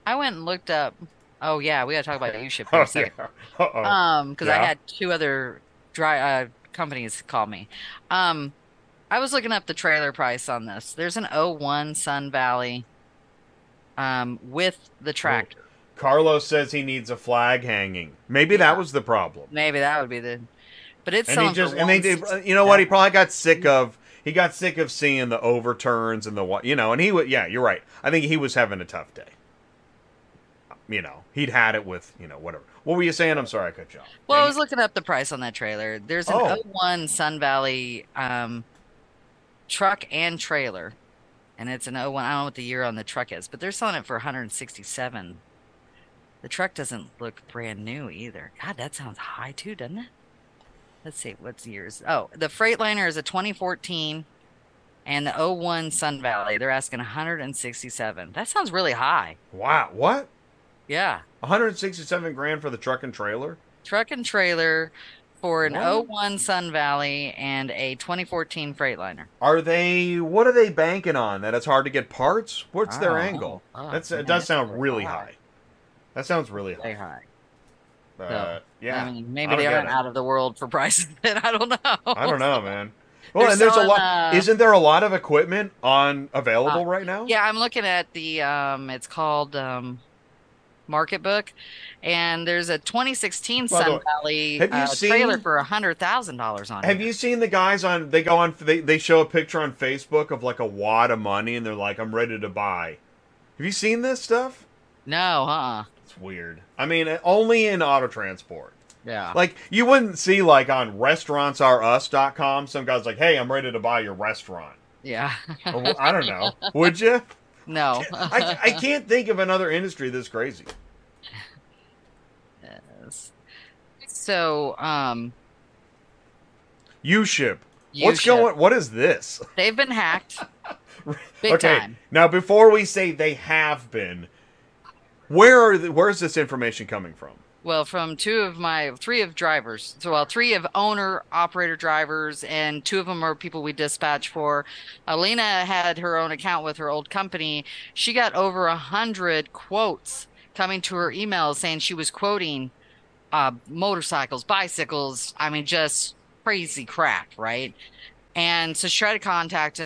I went and looked up. Oh yeah, we got to talk about the (laughs) U-Ship for oh a second. yeah Uh-oh. Um, because I had two other dry uh, companies call me. Um, I was looking up the trailer price on this. There's an 01 Sun Valley, um, with the tractor. Carlos says he needs a flag hanging. Maybe that was the problem. Maybe that would be the. But it's And he just and they did. You know what? He probably got sick of he got sick of seeing the overturns and the what, you know, and he would, yeah, you're right. I think he was having a tough day. You know, he'd had it with, you know, whatever. What were you saying? I'm sorry I cut you off. Well, I was looking up the price on that trailer. There's an Oh. 01 Sun Valley um, truck and trailer, and it's an 01. I don't know what the year on the truck is, but they're selling it for 167. The truck doesn't look brand new either. God, that sounds high too, doesn't it? Let's see, what's years? Oh, the Freightliner is a 2014, and the 01 Sun Valley. They're asking 167. That sounds really high. Wow, what? Yeah. 167 grand for the truck and trailer? truck and trailer for an What? 01 Sun Valley and a 2014 Freightliner. Are they? What are they banking on? That it's hard to get parts? What's their I angle? Oh, That's it. Does sound really high. high. That sounds really high. Very high. yeah. I mean, maybe don't they aren't out of the world for (laughs) prices. Then I don't know. I don't know, man. (laughs) Well, They're and there's a lot. uh, isn't there a lot of equipment on available Uh, right now? Yeah, I'm looking at the um it's called um Market Book and there's a 2016 By the Sun Valley have you uh, trailer for a hundred thousand dollars on it. Have here. you seen the guys on? They go on. They they show a picture on Facebook of like a wad of money, and they're like, "I'm ready to buy." Have you seen this stuff? No, huh? It's weird. I mean, only in auto transport. Yeah. Like you wouldn't see like on restaurantsarus.com some guys like, "Hey, I'm ready to buy your restaurant." yeah. Or, I don't know. (laughs) Would you? No. I, I (laughs) can't think of another industry this crazy. Yes. So, um, You ship. What's going? What is this? They've been hacked. (laughs) Big okay. time. Now, before we say they have been, where are the, where's this information coming from? Well, from two of my three of drivers. So, well, three of owner operator drivers, and two of them are people we dispatch for. Alina had her own account with her old company. She got over a hundred quotes coming to her emails saying she was quoting uh, motorcycles, bicycles. I mean, just crazy crap, right? And so she tried to contact.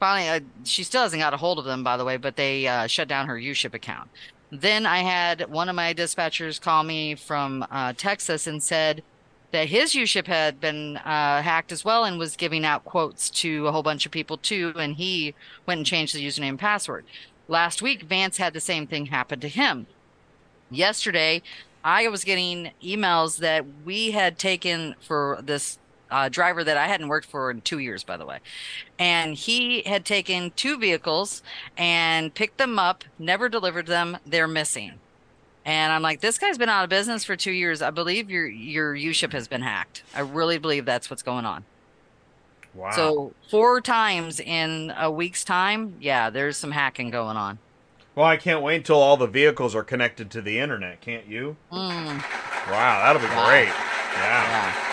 Finally, uh, she still hasn't got a hold of them, by the way, but they uh, shut down her UShip account. Then I had one of my dispatchers call me from uh, Texas and said that his UShip had been uh, hacked as well and was giving out quotes to a whole bunch of people too. And he went and changed the username and password. Last week, Vance had the same thing happen to him. Yesterday, I was getting emails that we had taken for this uh, driver that I hadn't worked for in two years, by the way. And he had taken two vehicles and picked them up, never delivered them. They're missing. And I'm like, this guy's been out of business for two years. I believe your your U-ship has been hacked. I really believe that's what's going on. Wow. So four times in a week's time, yeah, there's some hacking going on. well, I can't wait until all the vehicles are connected to the internet. Can't you? Mm, Wow, that'll be Wow. great. Yeah. yeah.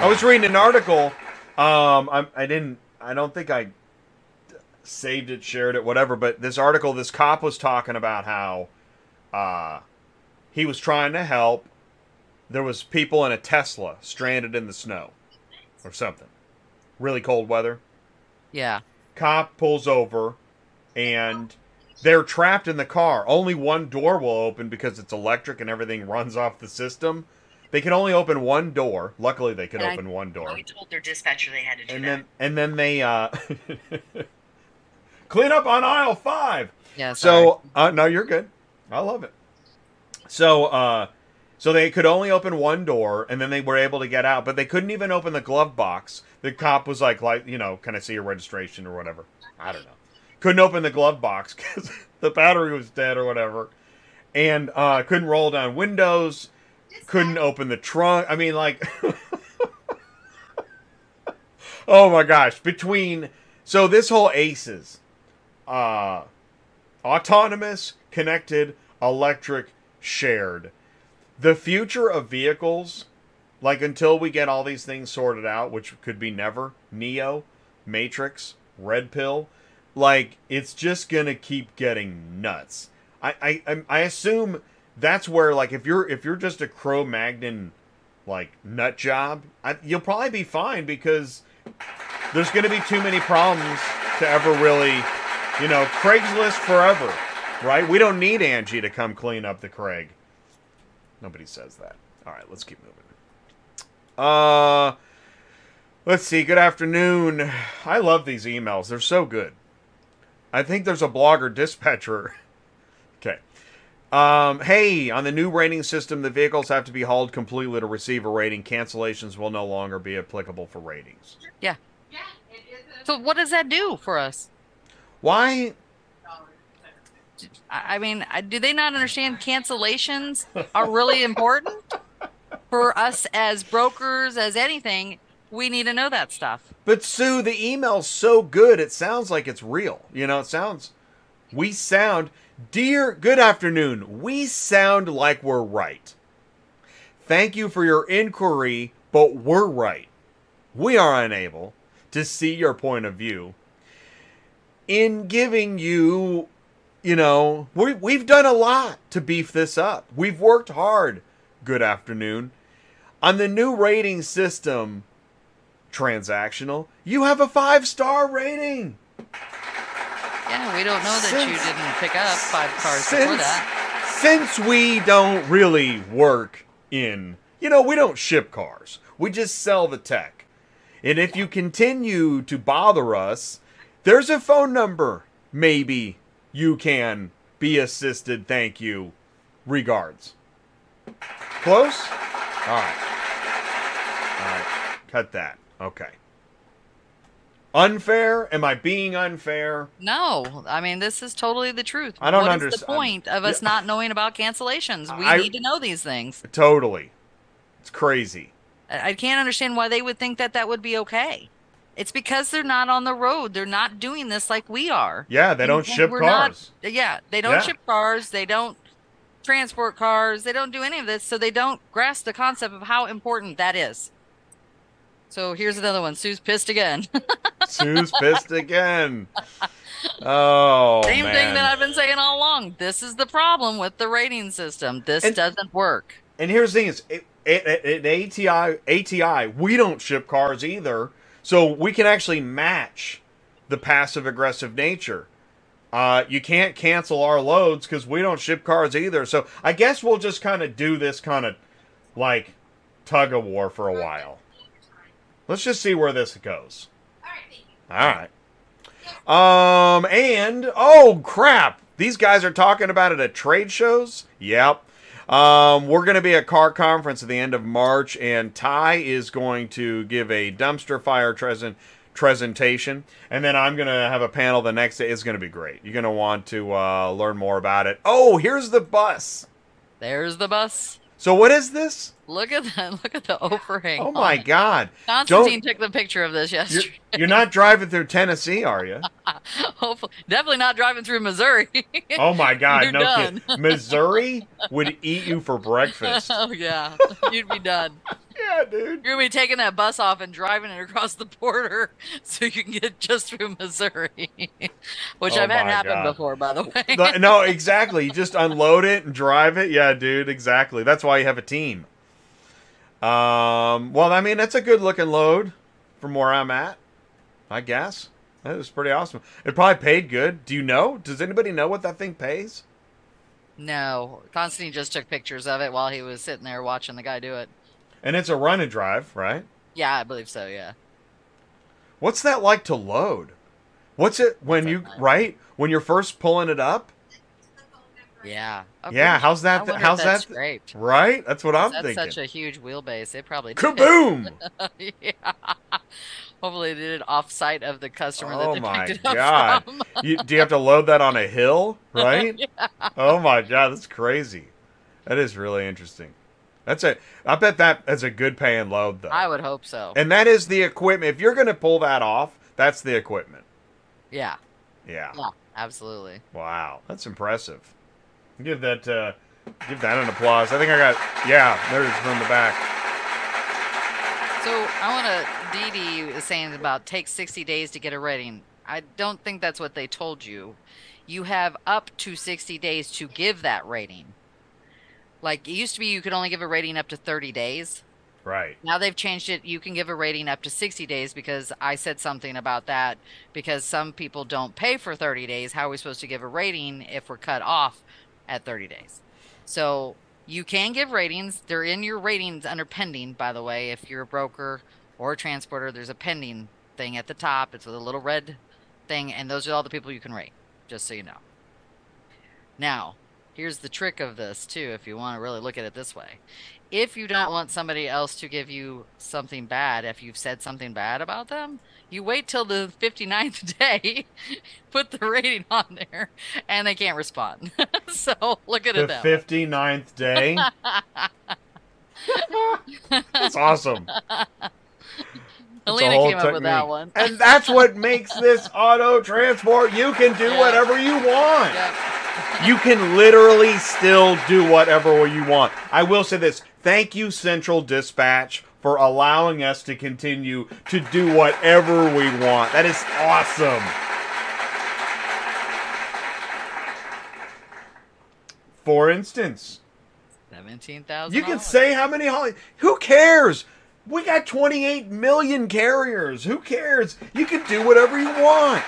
I was reading an article. Um, I, I didn't. I don't think I saved it, shared it, whatever. But this article, this cop was talking about how uh, he was trying to help. There was people in a Tesla stranded in the snow, or something. Really cold weather. Yeah. Cop pulls over, and they're trapped in the car. Only one door will open because it's electric and everything runs off the system. They can only open one door. Luckily, they could And I- open one door. We told their dispatcher they had to do And that. then and then they uh (laughs) clean up on aisle five. Yeah. sorry. So uh, no, you're good. I love it. So uh, so they could only open one door, and then they were able to get out, but they couldn't even open the glove box. The cop was like, like you know, can I see your registration or whatever? I don't know. Couldn't open the glove box (laughs) because the battery was dead or whatever, and uh, couldn't roll down windows. Couldn't open the trunk. I mean, like. (laughs) oh my gosh! Between so this whole ACES, uh, autonomous, connected, electric, shared. The future of vehicles, like until we get all these things sorted out, which could be never, Neo, Matrix, Red Pill, like it's just gonna keep getting nuts. I I I assume that's where like if you're if you're just a Cro Magnon like nut job, I, you'll probably be fine because there's going to be too many problems to ever really, you know, Craigslist forever, right? We don't need Angie to come clean up the Craig. Nobody says that. All right, let's keep moving. Uh, Let's see. Good afternoon. I love these emails. They're so good. I think there's a blogger dispatcher. Um, hey, on the new rating system, the vehicles have to be hauled completely to receive a rating. Cancellations will no longer be applicable for ratings. Yeah. So what does that do for us? Why? I mean, do they not understand cancellations are really important for us as brokers, as anything? We need to know that stuff. But Sue, the email's so good, it sounds like it's real. You know, it sounds. We sound. Dear, good afternoon. We sound like we're right. Thank you for your inquiry, but we're right. We are unable to see your point of view. In giving you, you know, we, we've done a lot to beef this up. We've worked hard. Good afternoon. On the new rating system, transactional, you have a five star rating. Yeah, we don't know that since, you didn't pick up five cars since, before that. Since we don't really work in, you know, we don't ship cars, we just sell the tech. And if you continue to bother us, there's a phone number. Maybe you can be assisted. Thank you. Regards. Close? All right. All right. Cut that. Okay. Unfair? Am I being unfair? No, I mean this is totally the truth. I don't understand. What's the point of us yeah. not knowing about cancellations? We I, need to know these things. Totally, it's crazy. I can't understand why they would think that that would be okay. It's because they're not on the road. They're not doing this like we are. Yeah, they don't and, ship cars. Not, yeah, they don't yeah. ship cars. They don't transport cars. They don't do any of this, so they don't grasp the concept of how important that is. So here's another one. Sue's pissed again. (laughs) Sue's pissed again. Oh, same man. thing that I've been saying all along. This is the problem with the rating system. This and, doesn't work. And here's the thing: is it, at, ATI, ATI, we don't ship cars either, so we can actually match the passive aggressive nature. Uh, you can't cancel our loads because we don't ship cars either. So I guess we'll just kind of do this kind of like tug of war for a while. Let's just see where this goes. All right. Um, and oh crap, these guys are talking about it at trade shows. Yep. Um, we're going to be at Car Conference at the end of March, and Ty is going to give a dumpster fire present presentation, and then I'm going to have a panel the next day. It's going to be great. You're going to want to uh, learn more about it. Oh, here's the bus. There's the bus. So what is this? Look at that! (laughs) Look at the overhang. Oh my God! Constantine Don't, took the picture of this yesterday. You're, (laughs) you're not driving through Tennessee, are you? (laughs) Hopefully, definitely not driving through Missouri. oh my God! You're no done. Missouri would eat you for breakfast. Oh yeah, you'd be done. yeah, dude. You're gonna be taking that bus off and driving it across the border so you can get just through Missouri, which oh I've had happen God. before, by the way. no, exactly. You just unload it and drive it. Yeah, dude. Exactly. That's why you have a team. Um. Well, I mean, that's a good looking load from where I'm at. I guess that was pretty awesome. It probably paid good. Do you know? Does anybody know what that thing pays? No, Constantine just took pictures of it while he was sitting there watching the guy do it. And it's a run and drive, right? Yeah, I believe so. Yeah. What's that like to load? What's it when you right when you're first pulling it up? Yeah. Oh, yeah. How's that? how's that? Scraped. Right. That's what I'm that's thinking. Such a huge wheelbase. It probably kaboom. (laughs) yeah. Hopefully they did it off site of the customer oh that they my picked it god! (laughs) you, do you have to load that on a hill? (laughs) Right. yeah. Oh my god, that's crazy. That is really interesting. That's a. I bet that is a good paying load though. I would hope so. And that is the equipment. If you're going to pull that off, that's the equipment. Yeah. Yeah. Yeah. Absolutely. Wow, that's impressive. Give that. Uh, give that an applause. I think I got. Yeah, there's from the back. So I want to. Dee Dee is saying about take 60 days to get a rating. I don't think that's what they told you. You have up to 60 days to give that rating. Like it used to be, you could only give a rating up to 30 days. Right. Now they've changed it. You can give a rating up to 60 days because I said something about that because some people don't pay for 30 days. How are we supposed to give a rating if we're cut off at 30 days? So you can give ratings. They're in your ratings under pending, by the way, if you're a broker or a transporter, there's a pending thing at the top. It's with a little red thing, and those are all the people you can rate, just so you know. Now, here's the trick of this, too, if you want to really look at it this way. If you don't want somebody else to give you something bad, if you've said something bad about them, you wait till the 59th (laughs) day, put the rating on there, and they can't respond. (laughs) so look at the it that 59th day. (laughs) That's awesome. Alina came up with that one. and that's what makes this auto transport. You can do Yeah. whatever you want. Yep. You can literally still do whatever you want. I will say this. Thank you, Central Dispatch, for allowing us to continue to do whatever we want. That is awesome. For instance, 17,000. you can say how many holi- Who cares? We got 28 million carriers. Who cares? You can do whatever you want.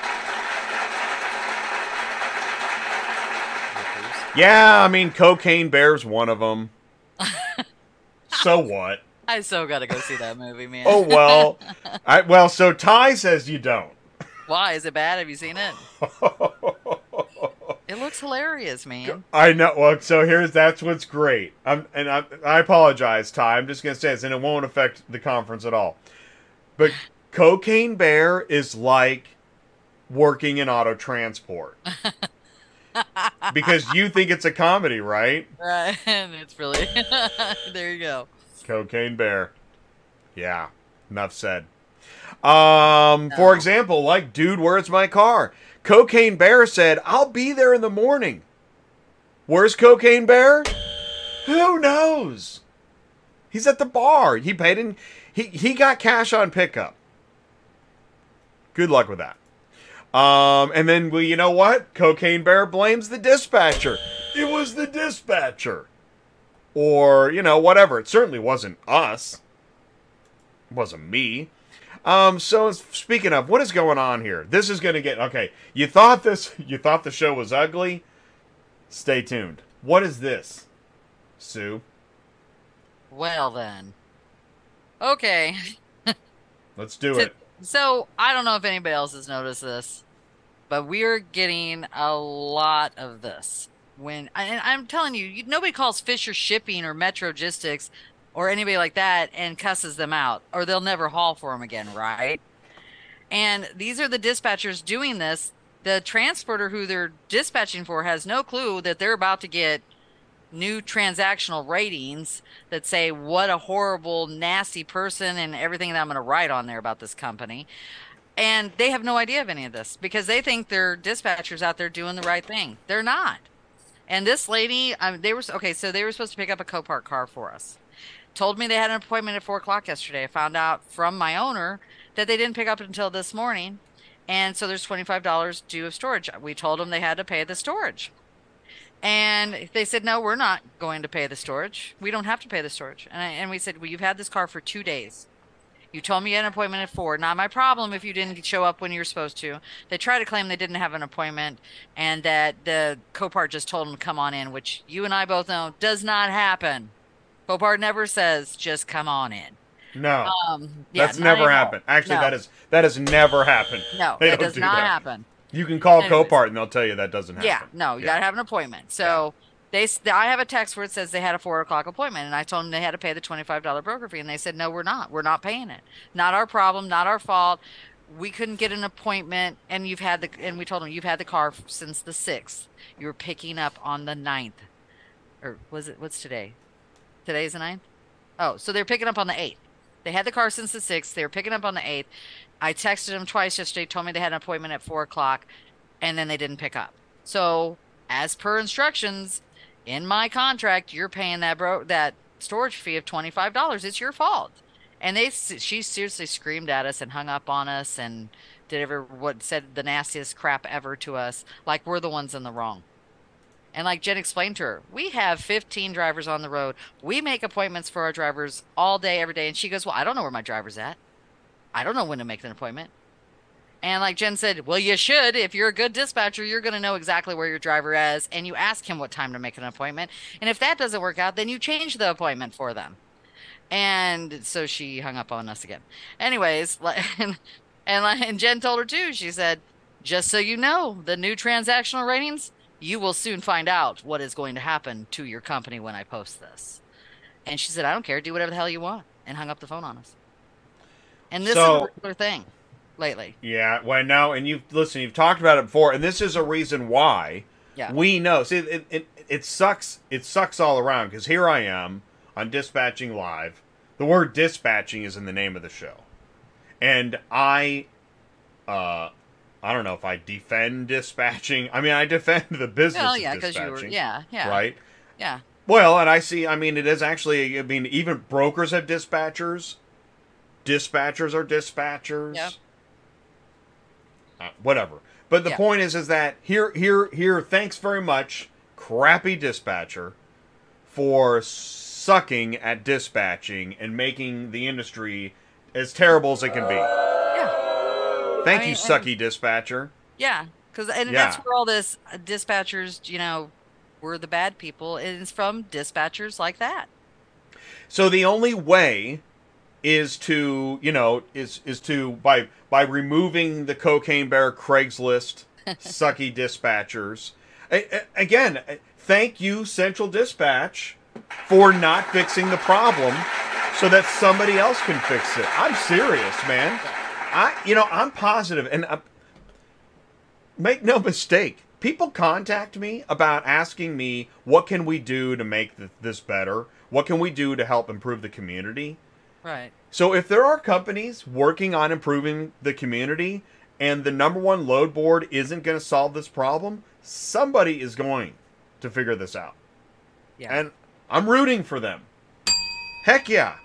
Yeah, I mean, Cocaine Bear's one of them. (laughs) so what? I so got to go see that movie, man. Oh well. (laughs) I, well, so Ty says you don't. Why? Is it bad? Have you seen it? (laughs) It looks hilarious, man. I know. Well, so here's that's what's great. I'm and I, I apologize, Ty. I'm just gonna say this, and it won't affect the conference at all. But Cocaine Bear is like working in auto transport (laughs) because you think it's a comedy, right? Right. (laughs) It's really. (laughs) there you go. Cocaine Bear. Yeah. Enough said. Um, No. for example, like, dude, where's my car? Cocaine Bear said, I'll be there in the morning. Where's Cocaine Bear? Who knows? He's at the bar. He paid in he he got cash on pickup. Good luck with that. Um, and then well, you know what? Cocaine Bear blames the dispatcher. It was the dispatcher or you know whatever it certainly wasn't us it wasn't me um so speaking of what is going on here this is going to get okay you thought this (laughs) you thought the show was ugly stay tuned what is this sue Well, then. Okay. (laughs) let's do So- it So I don't know if anybody else has noticed this, but we're getting a lot of this. When and I'm telling you, you, nobody calls Fisher Shipping or Metrogistics or anybody like that and cusses them out, or they'll never haul for them again, right? And these are the dispatchers doing this. The transporter who they're dispatching for has no clue that they're about to get new transactional ratings that say what a horrible, nasty person and everything that I'm going to write on there about this company. And they have no idea of any of this because they think they're dispatchers out there doing the right thing. They're not. And this lady, um, they were okay. So they were supposed to pick up a Copart car for us. Told me they had an appointment at four o'clock yesterday. I found out from my owner that they didn't pick up until this morning, and so there's twenty five dollars due of storage. We told them they had to pay the storage. And they said, no, we're not going to pay the storage. We don't have to pay the storage. And, I, and we said, well, you've had this car for two days. You told me you had an appointment at four. Not my problem if you didn't show up when you were supposed to. They try to claim they didn't have an appointment and that the Copart just told them to come on in, which you and I both know does not happen. Copart never says just come on in. no Um, yeah, that's never anymore. happened actually No. that is that has never happened No, They that does do not that. happen. you can call Anyways. copart and they'll tell you that doesn't happen Yeah, no, you Yeah. gotta have an appointment. So they, I have a text where it says they had a four o'clock appointment, and I told them they had to pay the twenty-five dollar broker fee, and they said, no, we're not. We're not paying it. Not our problem. Not our fault. We couldn't get an appointment, and you've had the, and we told them you've had the car since the sixth. You were picking up on the 9th. or was it? What's today? Today's the 9th? Oh, so they're picking up on the eighth. They had the car since the sixth. They were picking up on the eighth. I texted them twice yesterday, told me they had an appointment at four o'clock, and then they didn't pick up. So, as per instructions in my contract, you're paying that bro that storage fee of twenty five dollars. It's your fault. And they, she seriously screamed at us and hung up on us and did ever what said the nastiest crap ever to us, like we're the ones in the wrong. And like Jen explained to her, we have 15 drivers on the road. We make appointments for our drivers all day, every day. And she goes, Well, I don't know where my driver's at. I don't know when to make an appointment. And like Jen said, Well, you should. If you're a good dispatcher, you're going to know exactly where your driver is. And you ask him what time to make an appointment. And if that doesn't work out, then you change the appointment for them. And so she hung up on us again. Anyways, (laughs) and and, Jen told her too. She said, "Just so you know, the new transactional ratings, you will soon find out what is going to happen to your company when I post this." And she said, "I don't care. Do whatever the hell you want." And hung up the phone on us. And this so, is a regular thing lately. Yeah, well, no, and you've listen, you've talked about it before, and this is a reason why. Yeah. We know. See, it it, it sucks. It sucks all around because here I am on dispatching live. The word dispatching is in the name of the show, and I, uh, I don't know if I defend dispatching. I mean, I defend the business. Well, yeah, because you were, yeah, yeah, right, yeah. Well, and I see. I mean, it is actually. I mean, even brokers have dispatchers. Dispatchers are dispatchers. Yep. Uh, whatever. But the yeah. point is, is that here, here, here. Thanks very much, crappy dispatcher, for sucking at dispatching and making the industry as terrible as it can be. Yeah. Thank I you, sucky dispatcher. Yeah, because and yeah. that's where all this uh, dispatchers, you know, were the bad people. It's from dispatchers like that. So the only way is to you know is is to by by removing the cocaine bear Craigslist (laughs) sucky dispatchers. again, thank you Central Dispatch for not fixing the problem so that somebody else can fix it. I'm serious, man. I you know I'm positive and I'm, uh, make no mistake. People contact me about asking me what can we do to make this better? What can we do to help improve the community? Right. So if there are companies working on improving the community and the number one load board isn't going to solve this problem, somebody is going to figure this out. Yeah. And I'm rooting for them. Heck yeah.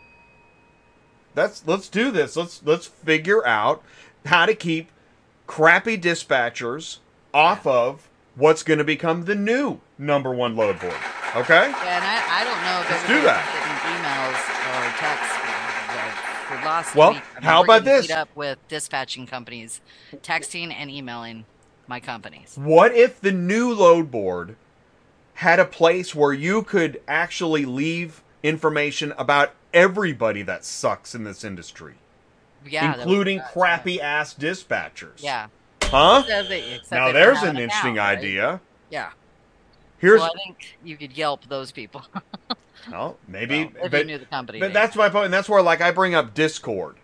That's let's do this. Let's let's figure out how to keep crappy dispatchers off yeah. of what's going to become the new number one load board. Okay? Yeah, and I, I don't know if let's do that. emails or texts last well, week. how about this? up with dispatching companies, texting and emailing my companies. What if the new load board had a place where you could actually leave information about everybody that sucks in this industry? Yeah, including crappy ass dispatchers. Yeah. Huh? now there's an, interesting account, idea. Yeah. Here's. Well, I think you could Yelp those people. (laughs) Well, maybe well, if but, you knew the company. But that's my point, and that's where like I bring up Discord.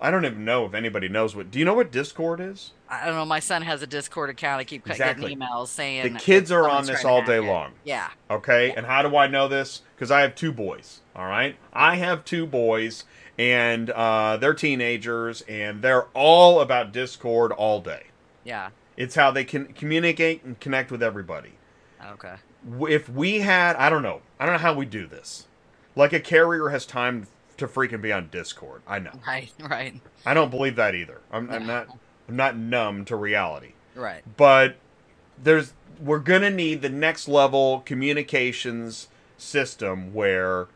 I don't even know if anybody knows what. Do you know what Discord is? I don't know. My son has a Discord account. I keep exactly. getting emails saying the kids are on this all day long. Yeah. Okay. Yeah. And how do I know this? Because I have two boys. All right. I have two boys, and uh, they're teenagers, and they're all about Discord all day. Yeah. It's how they can communicate and connect with everybody. Okay if we had, I don't know, I don't know how we do this. Like a carrier has time to freaking be on Discord. I know. Right, (laughs) right. I don't believe that either. I'm. I'm not. (laughs) I'm not numb to reality. Right. But there's we're gonna need the next level communications system where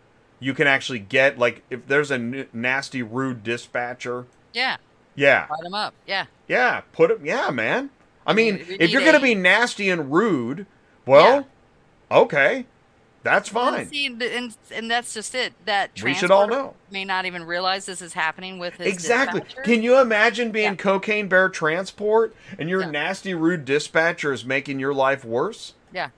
you can actually get like if there's a n- nasty rude dispatcher. Yeah. Yeah. Put them up. Yeah. Yeah. Put them. Yeah, man. I mean, if you're gonna be nasty and rude, well, yeah. Okay, that's fine. And, see, and, and that's just it. That we should all know. May not even realize this is happening with his exactly. Dispatcher. Can you imagine being yeah. cocaine bear transport and your yeah. nasty, rude dispatcher is making your life worse? Yeah.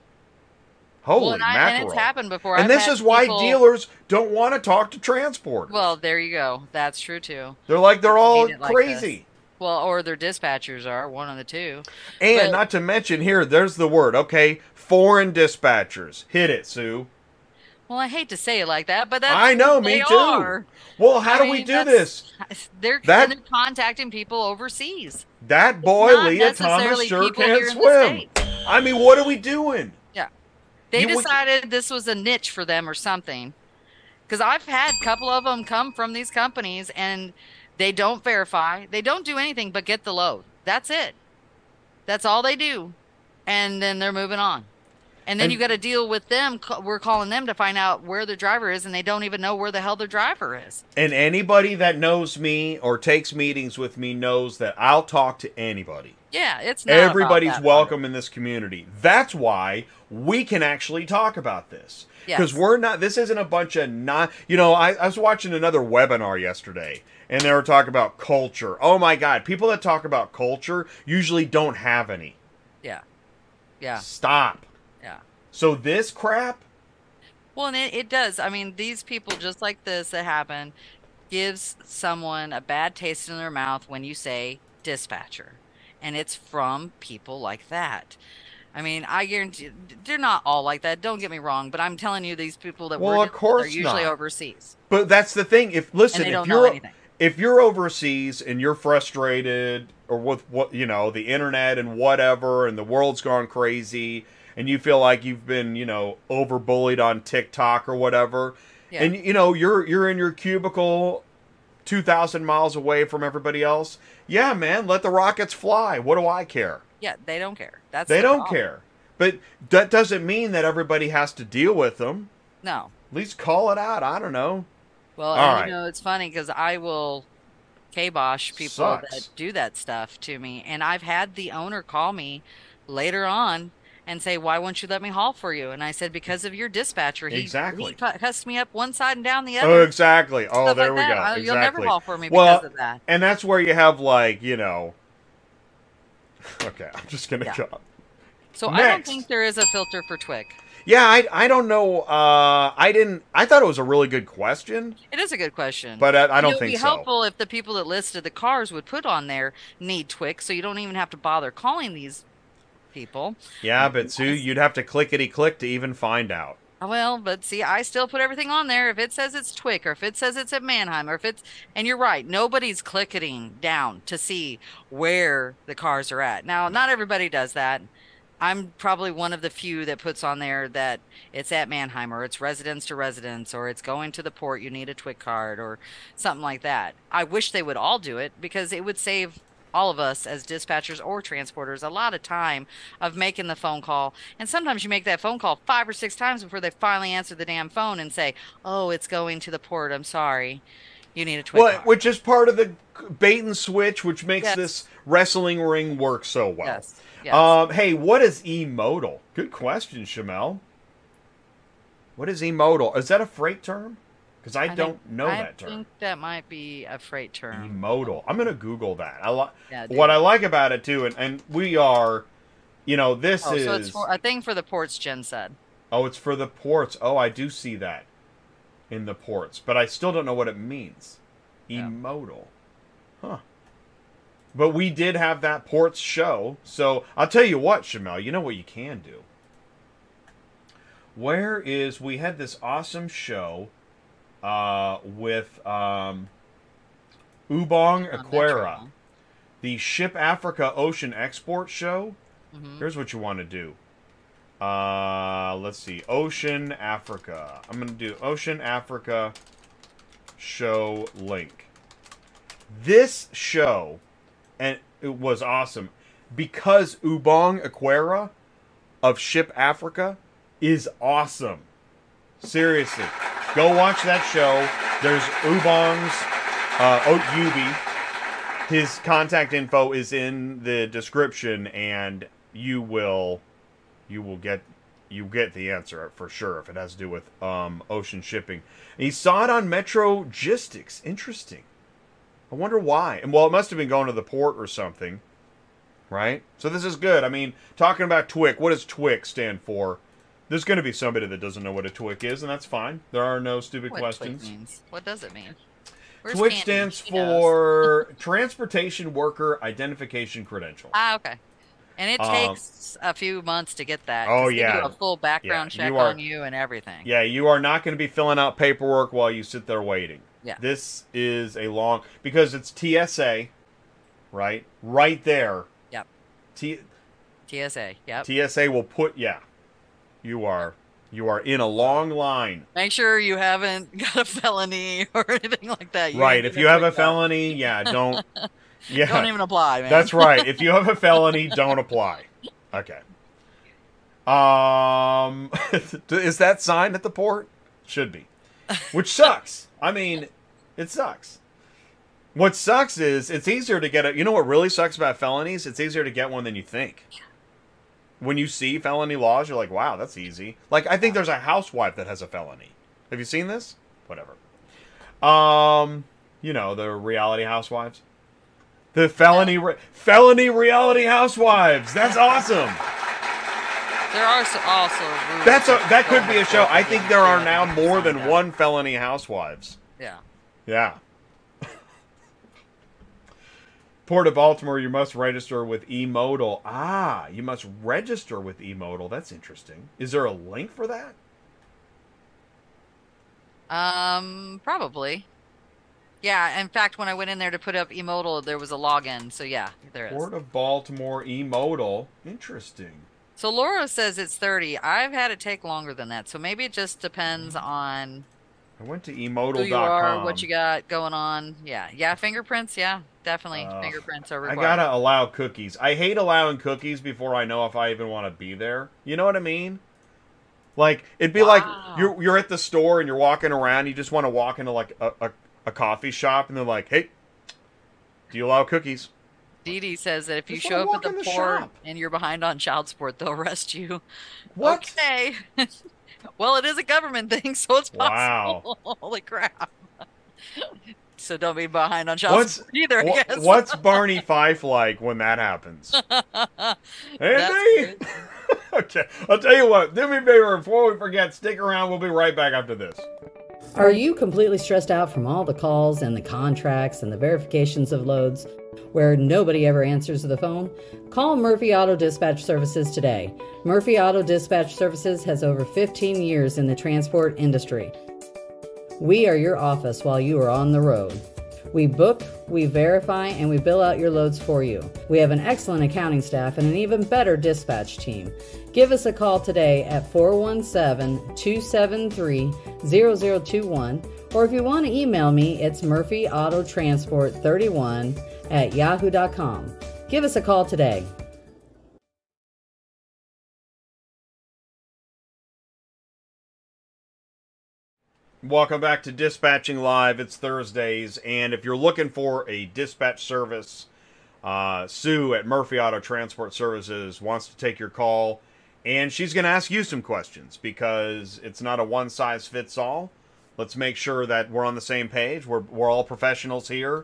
Holy well, and I! And it's happened before. And I've this is why people... dealers don't want to talk to transport. Well, there you go. That's true too. They're like they're all crazy. Well, or their dispatchers are one of the two. And but, not to mention here, there's the word. Okay, foreign dispatchers. Hit it, Sue. Well, I hate to say it like that, but that's I know, me too. Are. Well, how I do mean, we do this? They're, that, they're contacting people overseas. That boy, Leah Thomas, sure can't swim. I mean, what are we doing? They you, decided this was a niche for them or something. Because I've had a couple of them come from these companies, and they don't verify. They don't do anything but get the load. That's it. That's all they do and then they're moving on. And then And- you got to deal with them. We're calling them to find out where the driver is, and they don't even know where the hell the driver is. And anybody that knows me or takes meetings with me knows that I'll talk to anybody. Yeah, it's Everybody's welcome in this community. That's why we can actually talk about this. Because Yes. we're not, this isn't a bunch of not, you know, I, I was watching another webinar yesterday and they were talking about culture. Oh my God, people that talk about culture usually don't have any. Yeah, yeah, Stop. yeah. So this crap, Well, and it, it does. I mean, these people, just like this that happen, gives someone a bad taste in their mouth when you say dispatcher. And it's from people like that. I mean, I guarantee they're not all like that. Don't get me wrong, but I'm telling you, these people that Well, work of course are usually not. overseas, but that's the thing. If listen, if you're anything. if you're overseas and you're frustrated or with what you know the internet and whatever and the world's gone crazy and you feel like you've been you know over bullied on TikTok or whatever Yeah. and you know you're you're in your cubicle 2000 miles away from everybody else yeah man let the rockets fly what do I care Yeah, they don't care. That's they don't problem. care but that doesn't mean that everybody has to deal with them No. at least call it out I don't know Well, and right. you know, it's funny because I will kibosh people Sucks. that do that stuff to me. And I've had the owner call me later on and say, Why won't you let me haul for you? And I said, Because of your dispatcher. He, Exactly. He cu- cussed me up one side and down the Oh, other. exactly. Oh, Stuff there like we that. go. Exactly. You'll never haul for me Well, because of that. And that's where you have like, you know. Okay, I'm just gonna Yeah. go. So I don't think there is a filter for TWIC. Yeah, I I don't know. Uh, I didn't. I thought it was a really good question, It is a good question. but I, I don't it would think be so. helpful if the people that listed the cars would put on there need TWICs, so you don't even have to bother calling these people. Yeah, but Sue, you'd have to clickety click to even find out. Well, but see, I still put everything on there. If it says it's TWIC, or if it says it's at Manheim, or if it's, and you're right, nobody's clicking down to see where the cars are at. Now, not everybody does that. I'm probably one of the few that puts on there that it's at Manheim, or it's residence to residence, or it's going to the port, you need a TWIC card, or something like that. I wish they would all do it because it would save all of us as dispatchers or transporters a lot of time of making the phone call. And sometimes you make that phone call five or six times before they finally answer the damn phone and say, "Oh, it's going to the port. I'm sorry. You need a TWIC Well, card." which is part of the bait and switch, which makes Yes. this wrestling ring work so well. Yes. Yes. Um, hey, what is emodal? Good question, Shamel. What is emodal? Is that a freight term? Because I, think- don't know I that term. I think that might be a freight term. Emodal. I'm gonna Google that. I like Yeah, what. I like about it too, and, and we are, you know, this Oh, is so it's for a thing for the ports. Jen said. oh, it's for the ports. Oh, I do see that in the ports, but I still don't know what it means. Yeah. Emodal, huh? But we did have that ports show, so I'll tell you what, Shamel. You know what you can do. Where is we had this awesome show uh, with um, Ubong Aquera, the Ship Africa Ocean Export Show. Mhm. Here's what you want to do. Uh, let's see, Ocean Africa. I'm gonna do Ocean Africa show link. This show, and it was awesome because Ubong Aquera of Ship Africa is awesome. Seriously, go watch that show. There's Ubong's uh, oh, Ubi. His contact info is in the description, and you will, you will get, you get the answer for sure if it has to do with um, ocean shipping. And he saw it on Metrogistics. Interesting. I wonder why. And well, it must have been going to the port or something, right? So this is good. I mean, talking about TWIC. What does TWIC stand for? There's going to be somebody that doesn't know what a TWIC is, and that's fine. There are no stupid What questions. TWIC means? What does it mean? Where's TWIC Candy? stands for (laughs) Transportation Worker Identification Credential. Ah, okay. And it Um, takes a few months to get that. Oh, yeah. do a full background Yeah, check you are- on you and everything. Yeah, you are not going to be filling out paperwork while you sit there waiting. Yeah. This is a long because it's TSA, right? Right there. Yep. T, TSA. Yep. TSA will put yeah. You are you are in a long line. Make sure you haven't (laughs) got a felony or anything like that. You right. If you have a that. felony, yeah, don't (laughs) Yeah. don't even apply, man. That's right. If you have a (laughs) felony, don't apply. Okay. Um, is that signed at the port? Should be. Which sucks. I mean, it sucks. What sucks is it's easier to get a. You know what really sucks about felonies? It's easier to get one than you think. When you see felony laws, you're like, wow, that's easy. Like, I think there's a housewife that has a felony. Have you seen this? Whatever. Um, you know the reality housewives. The felony re- felony reality housewives. That's awesome. There are so- also That's a that that could be a show. I think there are now more than one felony housewives. Yeah. Yeah. Port of Baltimore, you must register with eModal. Ah, you must register with eModal. That's interesting. Is there a link for that? Um, probably. Yeah, in fact, when I went in there to put up emodal, there was a login. So yeah, there is. Port of Baltimore eModal. Interesting. So Laura says it's 30. I've had it take longer than that. So maybe it just depends Mm-hmm. on I went to emodal.com. who you are, what you got going on. Yeah. Yeah, fingerprints, yeah. Definitely Ugh. fingerprints are required. I gotta allow cookies. I hate allowing cookies before I know if I even want to be there. You know what I mean? Like it'd be like you're you're at the store and you're walking around. You just want to walk into like a, a, a coffee shop, and they're like, "Hey, do you allow cookies?" Dee Dee says that if you Just show up at the the port and you're behind on child support, they'll arrest you. (laughs) What? Okay. (laughs) well, it is a government thing, (laughs) so it's possible. Wow. Holy crap. So don't be behind on child What's support (laughs) either, I guess. what's Barney Fife like when that happens? (laughs) Andy. (laughs) okay, I'll tell you what. Do me a favor before we forget. Stick around. We'll be right back after this. Are you completely stressed out from all the calls and the contracts and the verifications of loads where nobody ever answers the phone? Call Murphy Auto Dispatch Services today. Murphy Auto Dispatch Services has over 15 years in the transport industry. We are your office while you are on the road. We book, we verify, and we bill out your loads for you. We have an excellent accounting staff and an even better dispatch team. Give us a call today at 417 273 0021, or if you want to email me, it's murphyautotransport31 at yahoo.com. Give us a call today. Welcome back to Dispatching Live. It's Thursdays, and if you're looking for a dispatch service, uh, Sue at Murphy Auto Transport Services wants to take your call, and she's going to ask you some questions because it's not a one size fits all. Let's make sure that we're on the same page. We're, we're all professionals here.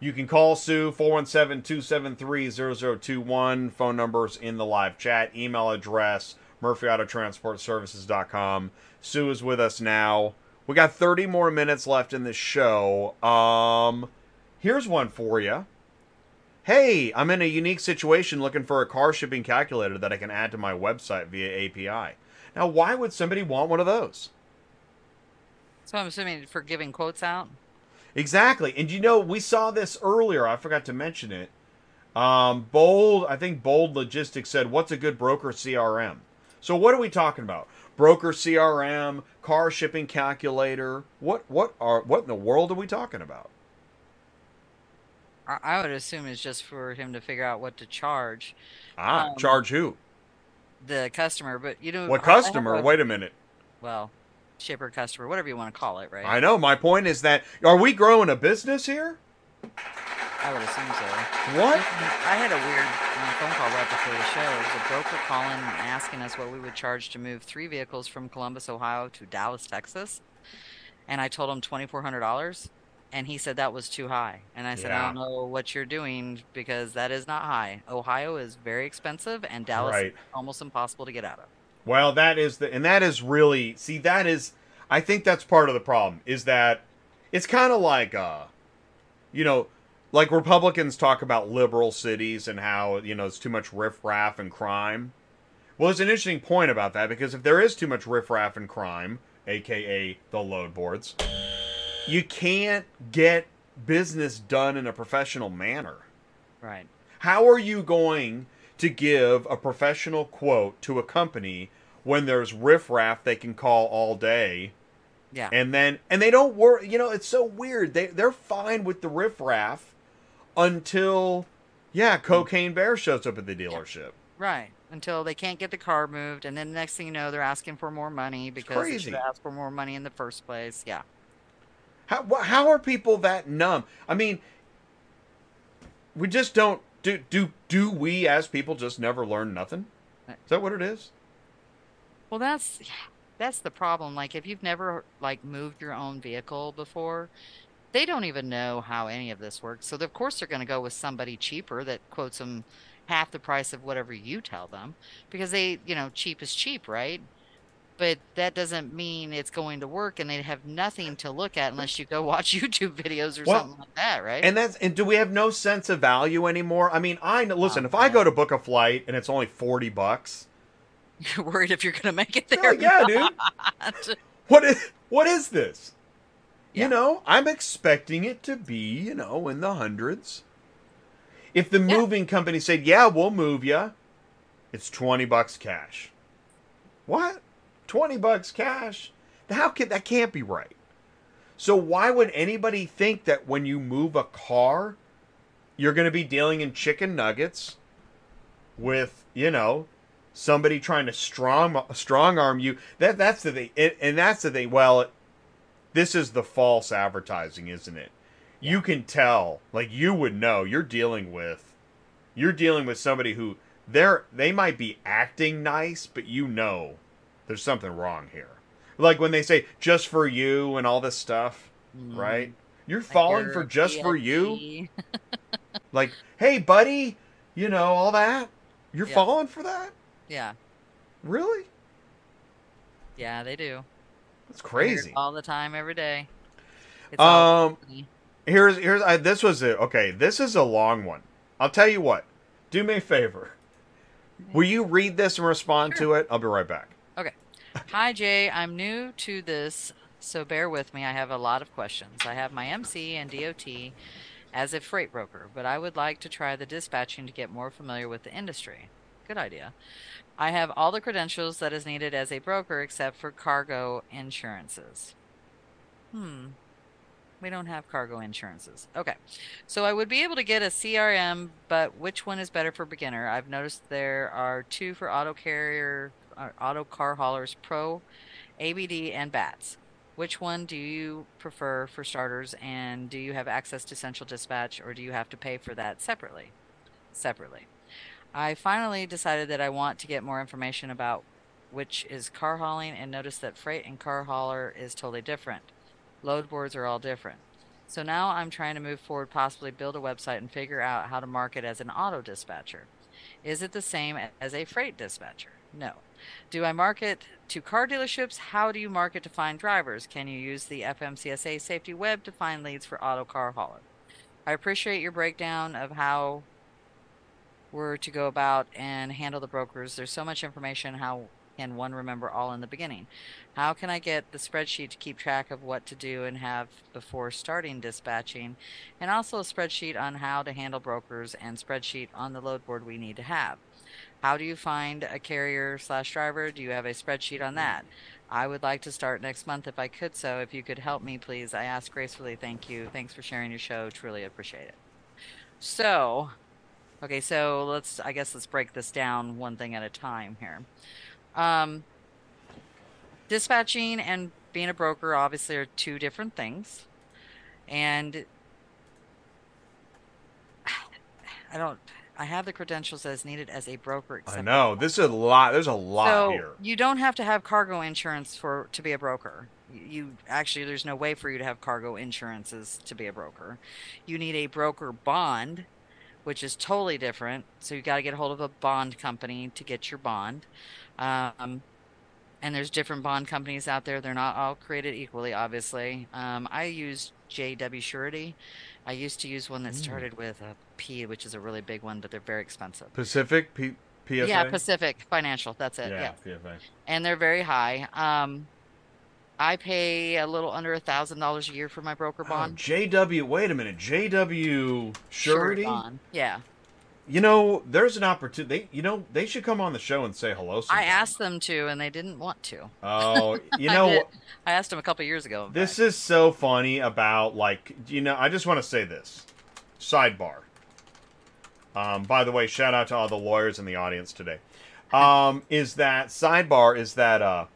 You can call Sue 417 273 0021. Phone numbers in the live chat. Email address murphyautotransportservices.com. Sue is with us now. We got 30 more minutes left in this show. Um, here's one for you. Hey, I'm in a unique situation looking for a car shipping calculator that I can add to my website via API. Now, why would somebody want one of those? So I'm assuming for giving quotes out. Exactly. And you know, we saw this earlier. I forgot to mention it. Um, Bold, I think Bold Logistics said, What's a good broker CRM? So, what are we talking about? Broker CRM, car shipping calculator. What what are what in the world are we talking about? I I would assume it's just for him to figure out what to charge Ah, Um, charge who? the customer. But you know, What I- I have customer? a- Wait a minute. Well, shipper, customer, whatever you want to call it, right? I know. My point is that are we growing a business here? I would assume so. What? I had a weird uh, phone call right before the show. It was a broker calling asking us what we would charge to move three vehicles from Columbus, Ohio to Dallas, Texas. And I told him $2,400. And he said that was too high. And I said, I don't know what you're doing because that is not high. Ohio is very expensive, and Dallas Right. is almost impossible to get out of. Well, that is the and that is really see that is I think that's part of the problem is that it's kind of like uh you know like Republicans talk about liberal cities and how you know it's too much riffraff and crime. Well, there's an interesting point about that because if there is too much riffraff and crime, aka the load boards, you can't get business done in a professional manner. Right. How are you going to give a professional quote to a company when there's riffraff they can call all day Yeah. and then and they don't work you know it's so weird they they're fine with the riffraff until yeah hmm. cocaine bear shows up at the dealership Right. Until they can't get the car moved, and then the next thing you know, they're asking for more money because they should ask for more money in the first place. Yeah. How how are people that numb? I mean, we just don't do do do we as people just never learn nothing? Is that what it is? Well, that's that's the problem. Like if you've never like moved your own vehicle before, they don't even know how any of this works. So of course they're going to go with somebody cheaper that quotes them half the price of whatever you tell them because they, you know, cheap is cheap, right? But that doesn't mean it's going to work and they have nothing to look at unless you go (laughs) watch YouTube videos or Well, something like that, right? And that's and do we have no sense of value anymore? I mean, I listen, if I go to book a flight and it's only 40 bucks, (laughs) You're worried if you're going to make it there. yeah, dude. What is what is this? Yeah. You know, I'm expecting it to be, you know, in the hundreds. If the Yeah. moving company said, "Yeah, we'll move you," it's 20 bucks cash. What? 20 bucks cash? How can that can't be right. So why would anybody think that when you move a car, you're going to be dealing in chicken nuggets with, you know, somebody trying to strong strong arm you? That that's the thing. And- And that's the thing. Well, this is the false advertising, isn't it? You can tell, like you would know, you're dealing with you're dealing with somebody who they're they might be acting nice, but you know there's something wrong here. Like when they say just for you and all this stuff, right? You're falling your for just for you. Like, hey buddy, you know, all that. You're Yeah. falling for that? Yeah. Really? Yeah, they do. That's I hear it crazy. all the time, every day. It's Um. Here's here's I, this was a okay. This is a long one. I'll tell you what. Do me a favor. Will you read this and respond to it? I'll be right back. Okay. Hi, Jay. I'm new to this, so bear with me. I have a lot of questions. I have my MC and DOT as a freight broker, but I would like to try the dispatching to get more familiar with the industry. Good idea. I have all the credentials that is needed as a broker except for cargo insurances. Hmm. We don't have cargo insurances. Okay. So I would be able to get a CRM, but which one is better for beginner? I've noticed there are two for auto carrier, uh, auto car haulers pro, ABD, and BATS. Which one do you prefer for starters? And do you have access to central dispatch or do you have to pay for that separately? Separately. I finally decided that I want to get more information about which is car hauling and noticed that freight and car hauler is totally different. Load boards are all different. So now I'm trying to move forward, possibly build a website and figure out how to market as an auto dispatcher. Is it the same as a freight dispatcher? No. Do I market to car dealerships? How do you market to find drivers? Can you use the FMCSA safety web to find leads for auto car hauler? I appreciate your breakdown of how we're to go about and handle the brokers. There's so much information. How can one remember all in the beginning? How can I get the spreadsheet to keep track of what to do and have before starting dispatching? And also a spreadsheet on how to handle brokers and spreadsheet on the load board we need to have. How do you find a carrier slash driver? Do you have a spreadsheet on that? I would like to start next month if I could so. If you could help me, please. I ask gracefully. Thank you. Thanks for sharing your show. Truly appreciate it. So, okay, so let's, I guess let's break this down one thing at a time here. Um, dispatching and being a broker obviously are two different things. And I don't, I have the credentials as needed as a broker. I know. This is a lot. There's a lot so here. you don't have to have cargo insurance for to be a broker. You- You actually, there's no way for you to have cargo insurances to be a broker. You need a broker bond, which is totally different. So you got to get a hold of a bond company to get your bond. Um, and there's different bond companies out there. They're not all created equally, obviously. Um, I use JW Surety. I used to use one that Mm. started with a P, which is a really big one, but they're very expensive. Pacific P- PSA. Yeah, Pacific Financial. That's it. yeah, yeah PFA. and they're very high. Um, I pay a little under a thousand dollars a year for my broker Oh, bond. JW. Wait a minute. JW Surety. bond. Yeah, You know, there's an opportunity. They, You know, they should come on the show and say hello. I asked them to, and they didn't want to. Oh, (laughs) you know, did. I asked them a couple years ago. this fact. is so funny about like you know. I just want to say this. Sidebar. Um, by the way, shout out to all the lawyers in the audience today. (laughs) Um, is that sidebar? Is that uh,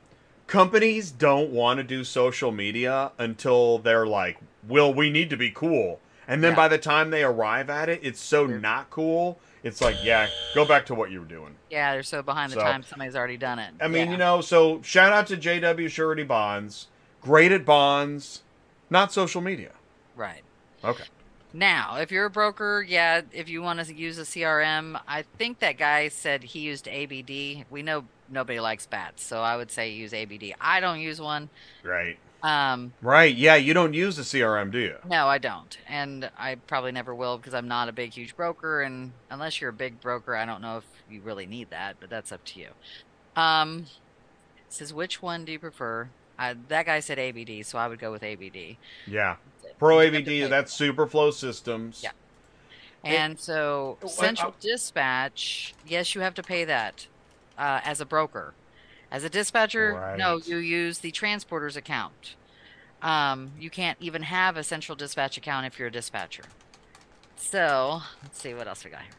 companies don't want to do social media until they're like, "Well, we need to be cool," and then Yeah. by the time they arrive at it, it's so They're- not cool. It's like, yeah, go back to what you were doing. Yeah, they're so behind the So- time. Somebody's already done it. I mean, Yeah. you know, so shout out to JW Surety Bonds, great at bonds, not social media. right. Okay. Now, if you're a broker, yeah, if you want to use a CRM, I think that guy said he used ABD. We know nobody likes bats, so I would say use ABD. I don't use one. Right. Um, Right. Yeah, you don't use the CRM, do you? no, I don't, and I probably never will because I'm not a big, huge broker. And unless you're a big broker, I don't know if you really need that, but that's up to you. Um, it says which one do you prefer? I, that guy said ABD, so I would go with ABD. Yeah. Pro You ABD—that's Superflow Systems. Yeah. And so, Oh, I- Central I- Dispatch, yes, you have to pay that uh, as a broker. As a dispatcher, no, you use the transporter's account. Um, you can't even have a Central Dispatch account if you're a dispatcher. So, let's see what else we got here.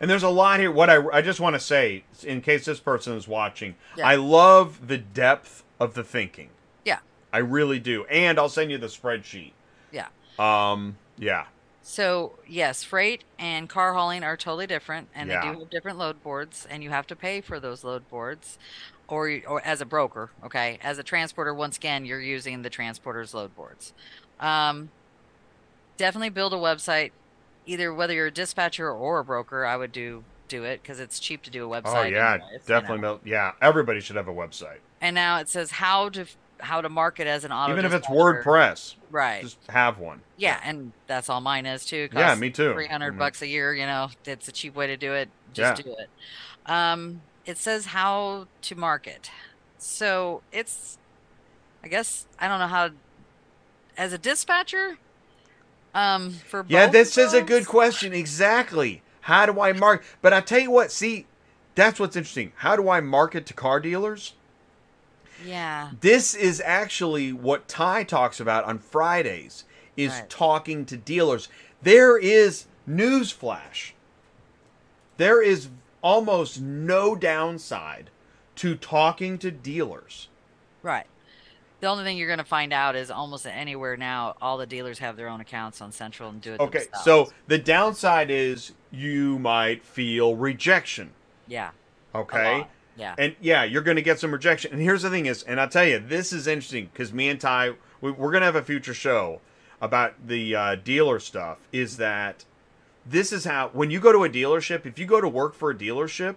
And there's a lot here. What I, I just want to say, in case this person is watching, Yeah. I love the depth of the thinking. Yeah. I really do. And I'll send you the spreadsheet. Yeah. Um. Yeah. So, yes, freight and car hauling are totally different, and Yeah. they do have different load boards, and you have to pay for those load boards, or you- or as a broker, okay. As a transporter, once again, you're using the transporter's load boards. Um, definitely build a website, either whether you're a dispatcher or a broker. I would do do it because it's cheap to do a website. Oh yeah, anyways, you definitely. know. Yeah, everybody should have a website, And now it says how to how to market as an auto. even if it's. WordPress. right? Just have one. Yeah, and that's all mine is too. Yeah, me too. 300 Mhm. bucks a year, you know, it's a cheap way to do it. Just Yeah. do it. Um, it says how to market. So it's, I guess, I don't know how, as a dispatcher, um, for Yeah, this is a good question. Exactly. How do I mark? But I tell you what. See, that's what's interesting. How do I market to car dealers? Yeah, This is actually what Ty talks about on Fridays is Right. talking to dealers. There is newsflash. There is almost no downside to talking to dealers. right. The only thing you're going to find out is almost anywhere now, all the dealers have their own accounts on Central and do it Okay, themselves. so the downside is you might feel rejection. yeah, Okay? Yeah, And yeah, you're going to get some rejection. And here's the thing is, and I'll tell you, this is interesting because me and Ty, we, we're going to have a future show about the uh, dealer stuff. Is that this is how when you go to a dealership, if you go to work for a dealership,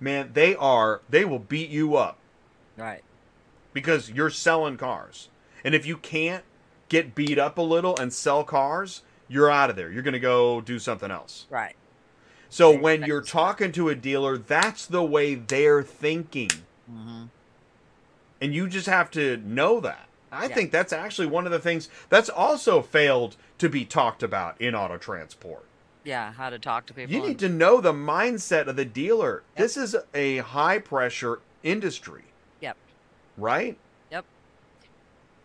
man, they are they will beat you up right. because you're selling cars. And if you can't get beat up a little and sell cars, you're out of there. You're going to go do something else. Right. So when you're you talking to a dealer, that's the way they're thinking. hmm And you just have to know that. I Yeah. think that's actually one of the things that's also failed to be talked about in auto transport. Yeah, how to talk to people. You and- need to know the mindset of the dealer. Yep. This is a high pressure industry, Yep. right? Yep.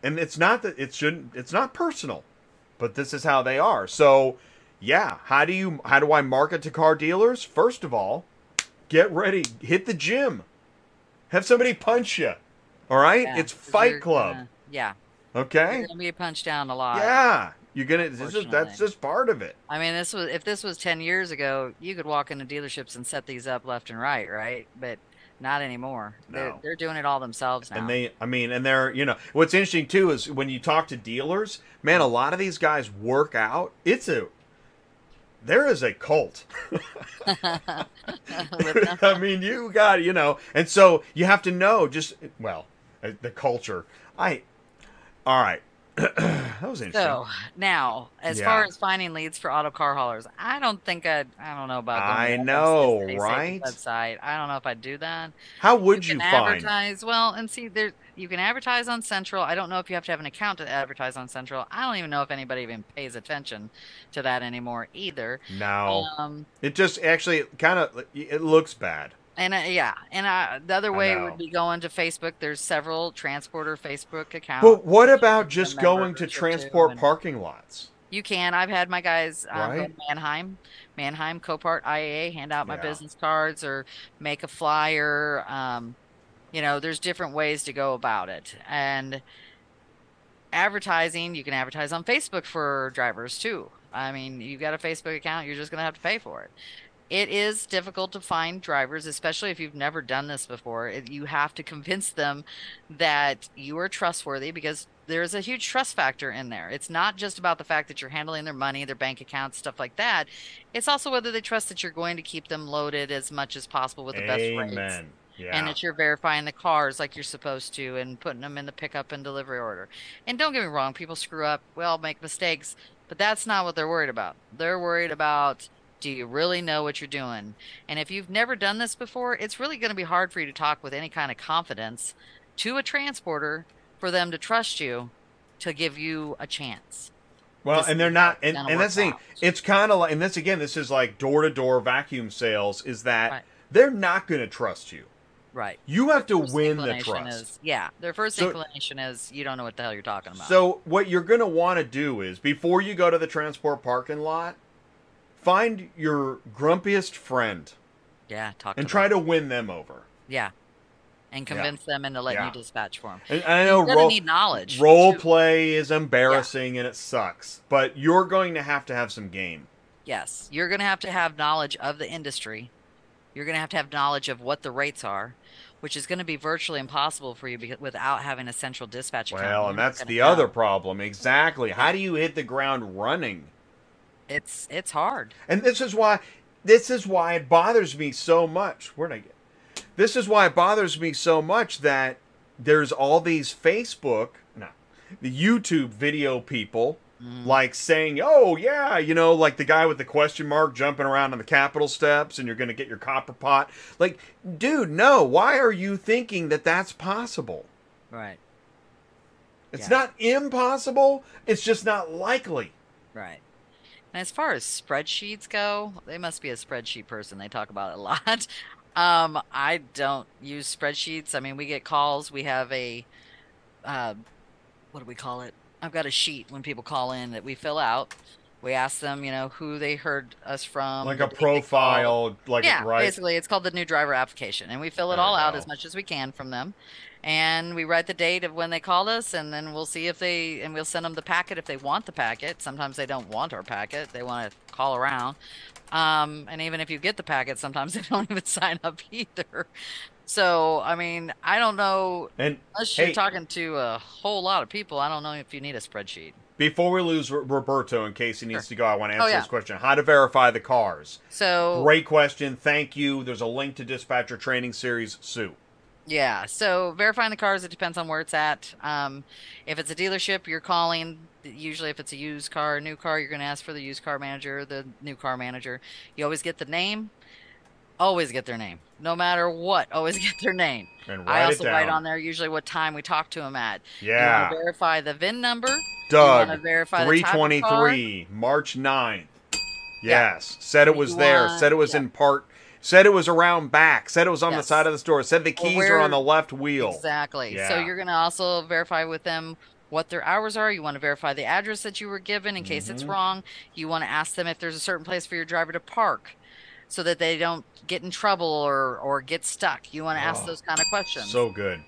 And it's not that it shouldn't it's not personal, but this is how they are. So, yeah, how do you how do I market to car dealers? First of all, get ready, hit the gym. Have somebody punch you. All right? Yeah, it's Fight Club. gonna- yeah, Okay? you're gonna be punched down a lot. Yeah. You're gonna this is that's just part of it. I mean, this was if this was ten years ago, you could walk into dealerships and set these up left and right, right? But not anymore. They're No. they're doing it all themselves now. And they, I mean, and they're, you know, what's interesting too is when you talk to dealers, man, a lot of these guys work out. It's a, there is a cult. (laughs) (laughs) I mean, you got, you know, and so you have to know just, well, uh, the culture. I, all right. (clears throat) that was interesting. so now, as Yeah. far as finding leads for auto car haulers, I don't think I'd. I don't know about. going I know, FSA right? Website. I don't know if I'd do that. How would you, can find? advertise well and see there you can advertise on central i don't know if you have to have an account to advertise on central i don't even know if anybody even pays attention to that anymore either No, um it just actually kind of, it looks bad. and uh, yeah and uh, the other way would be going to facebook there's several transporter facebook accounts But what about just going to transport parking lots? You can. I've had my guys um, go Right. to Manheim, Manheim Copart IAA, hand out my Yeah. business cards or make a flyer. Um, you know, there's different ways to go about it. And advertising, you can advertise on Facebook for drivers too. I mean, you've got a Facebook account, you're just going to have to pay for it. It is difficult to find drivers, especially if you've never done this before. You have to convince them that you are trustworthy because there's a huge trust factor in there. It's not just about the fact that you're handling their money, their bank accounts, stuff like that. It's also whether they trust that you're going to keep them loaded as much as possible with the best rates Amen. Yeah. and that you're verifying the cars like you're supposed to and putting them in the pickup and delivery order. And don't get me wrong, people screw up, we all make mistakes, but that's not what they're worried about. They're worried about do you really know what you're doing? And if you've never done this before, it's really going to be hard for you to talk with any kind of confidence to a transporter for them to trust you to give you a chance. Well, and they're not, and, and that's the thing. It's kind of like, and this again, this is like door to door vacuum sales. Is that Right. they're not going to trust you. Right. You have to win the trust. Is, yeah, their first So- inclination is you don't know what the hell you're talking about. So what you're going to want to do is before you go to the transport parking lot, find your grumpiest friend yeah, talk and to try them. to win them over. Yeah. And convince them into letting Yeah. you dispatch for them. And I know role, need knowledge. role too. play is embarrassing and it sucks, but you're going to have to have some game. Yes. You're going to have to have knowledge of the industry. You're going to have to have knowledge of what the rates are, which is going to be virtually impossible for you because, without having a central dispatch account. Well, and that's the other problem. Exactly. How do you hit the ground running? It's it's hard. And this is why this is why it bothers me so much. Where'd I get? This is why it bothers me so much that there's all these Facebook, no, the YouTube video people Mm. like saying, "Oh yeah, you know, like the guy with the question mark jumping around on the Capitol steps, and you're going to get your copper pot." Like, dude, no. Why are you thinking that that's possible? Right. It's Yeah. not impossible. It's just not likely. Right. And as far as spreadsheets go, they must be a spreadsheet person. They talk about it a (laughs) lot. Um, I don't use spreadsheets. I mean, we get calls. We have a, uh, what do we call it? I've got a sheet when people call in that we fill out. We ask them, you know, who they heard us from. Like a date they called. profile, like yeah, right. basically, it's called the new driver application, and we fill it There all out as much as we can from them, and we write the date of when they called us, and then we'll see if they, and we'll send them the packet if they want the packet. Sometimes they don't want our packet; they want to call around, um, and even if you get the packet, sometimes (laughs) they don't even sign up either. So, I mean, I don't know. And Unless you're talking to a whole lot of people, I don't know if you need a spreadsheet. Before we lose R- Roberto, in case he needs Sure. to go, I want to answer Oh, yeah. this question: How to verify the cars? So, Great question. Thank you. There's a link to Dispatcher Training Series. Sue. Yeah, so verifying the cars, it depends on where it's at. Um, if it's a dealership, you're calling. Usually, if it's a used car, new car, you're going to ask for the used car manager, the new car manager. You always get the name. Always get their name, no matter what. Always (laughs) get their name. And I write also it down. write on there usually what time we talk to them at. You Yeah. want to verify the VIN number. You Doug. verify of car. 323, March 9th. Yeah. Yes. Said it was there. Said it was yeah. in part. Said it was around back. Said it was on the side of the store. Said the keys are on the left wheel. Exactly. So you're going to also verify with them what their hours are. You want to verify the address that you were given in case it's Mhm. wrong. You want to ask them if there's a certain place for your driver to park so that they don't get in trouble or or get stuck. You want to ask Oh, those kind of questions. So good.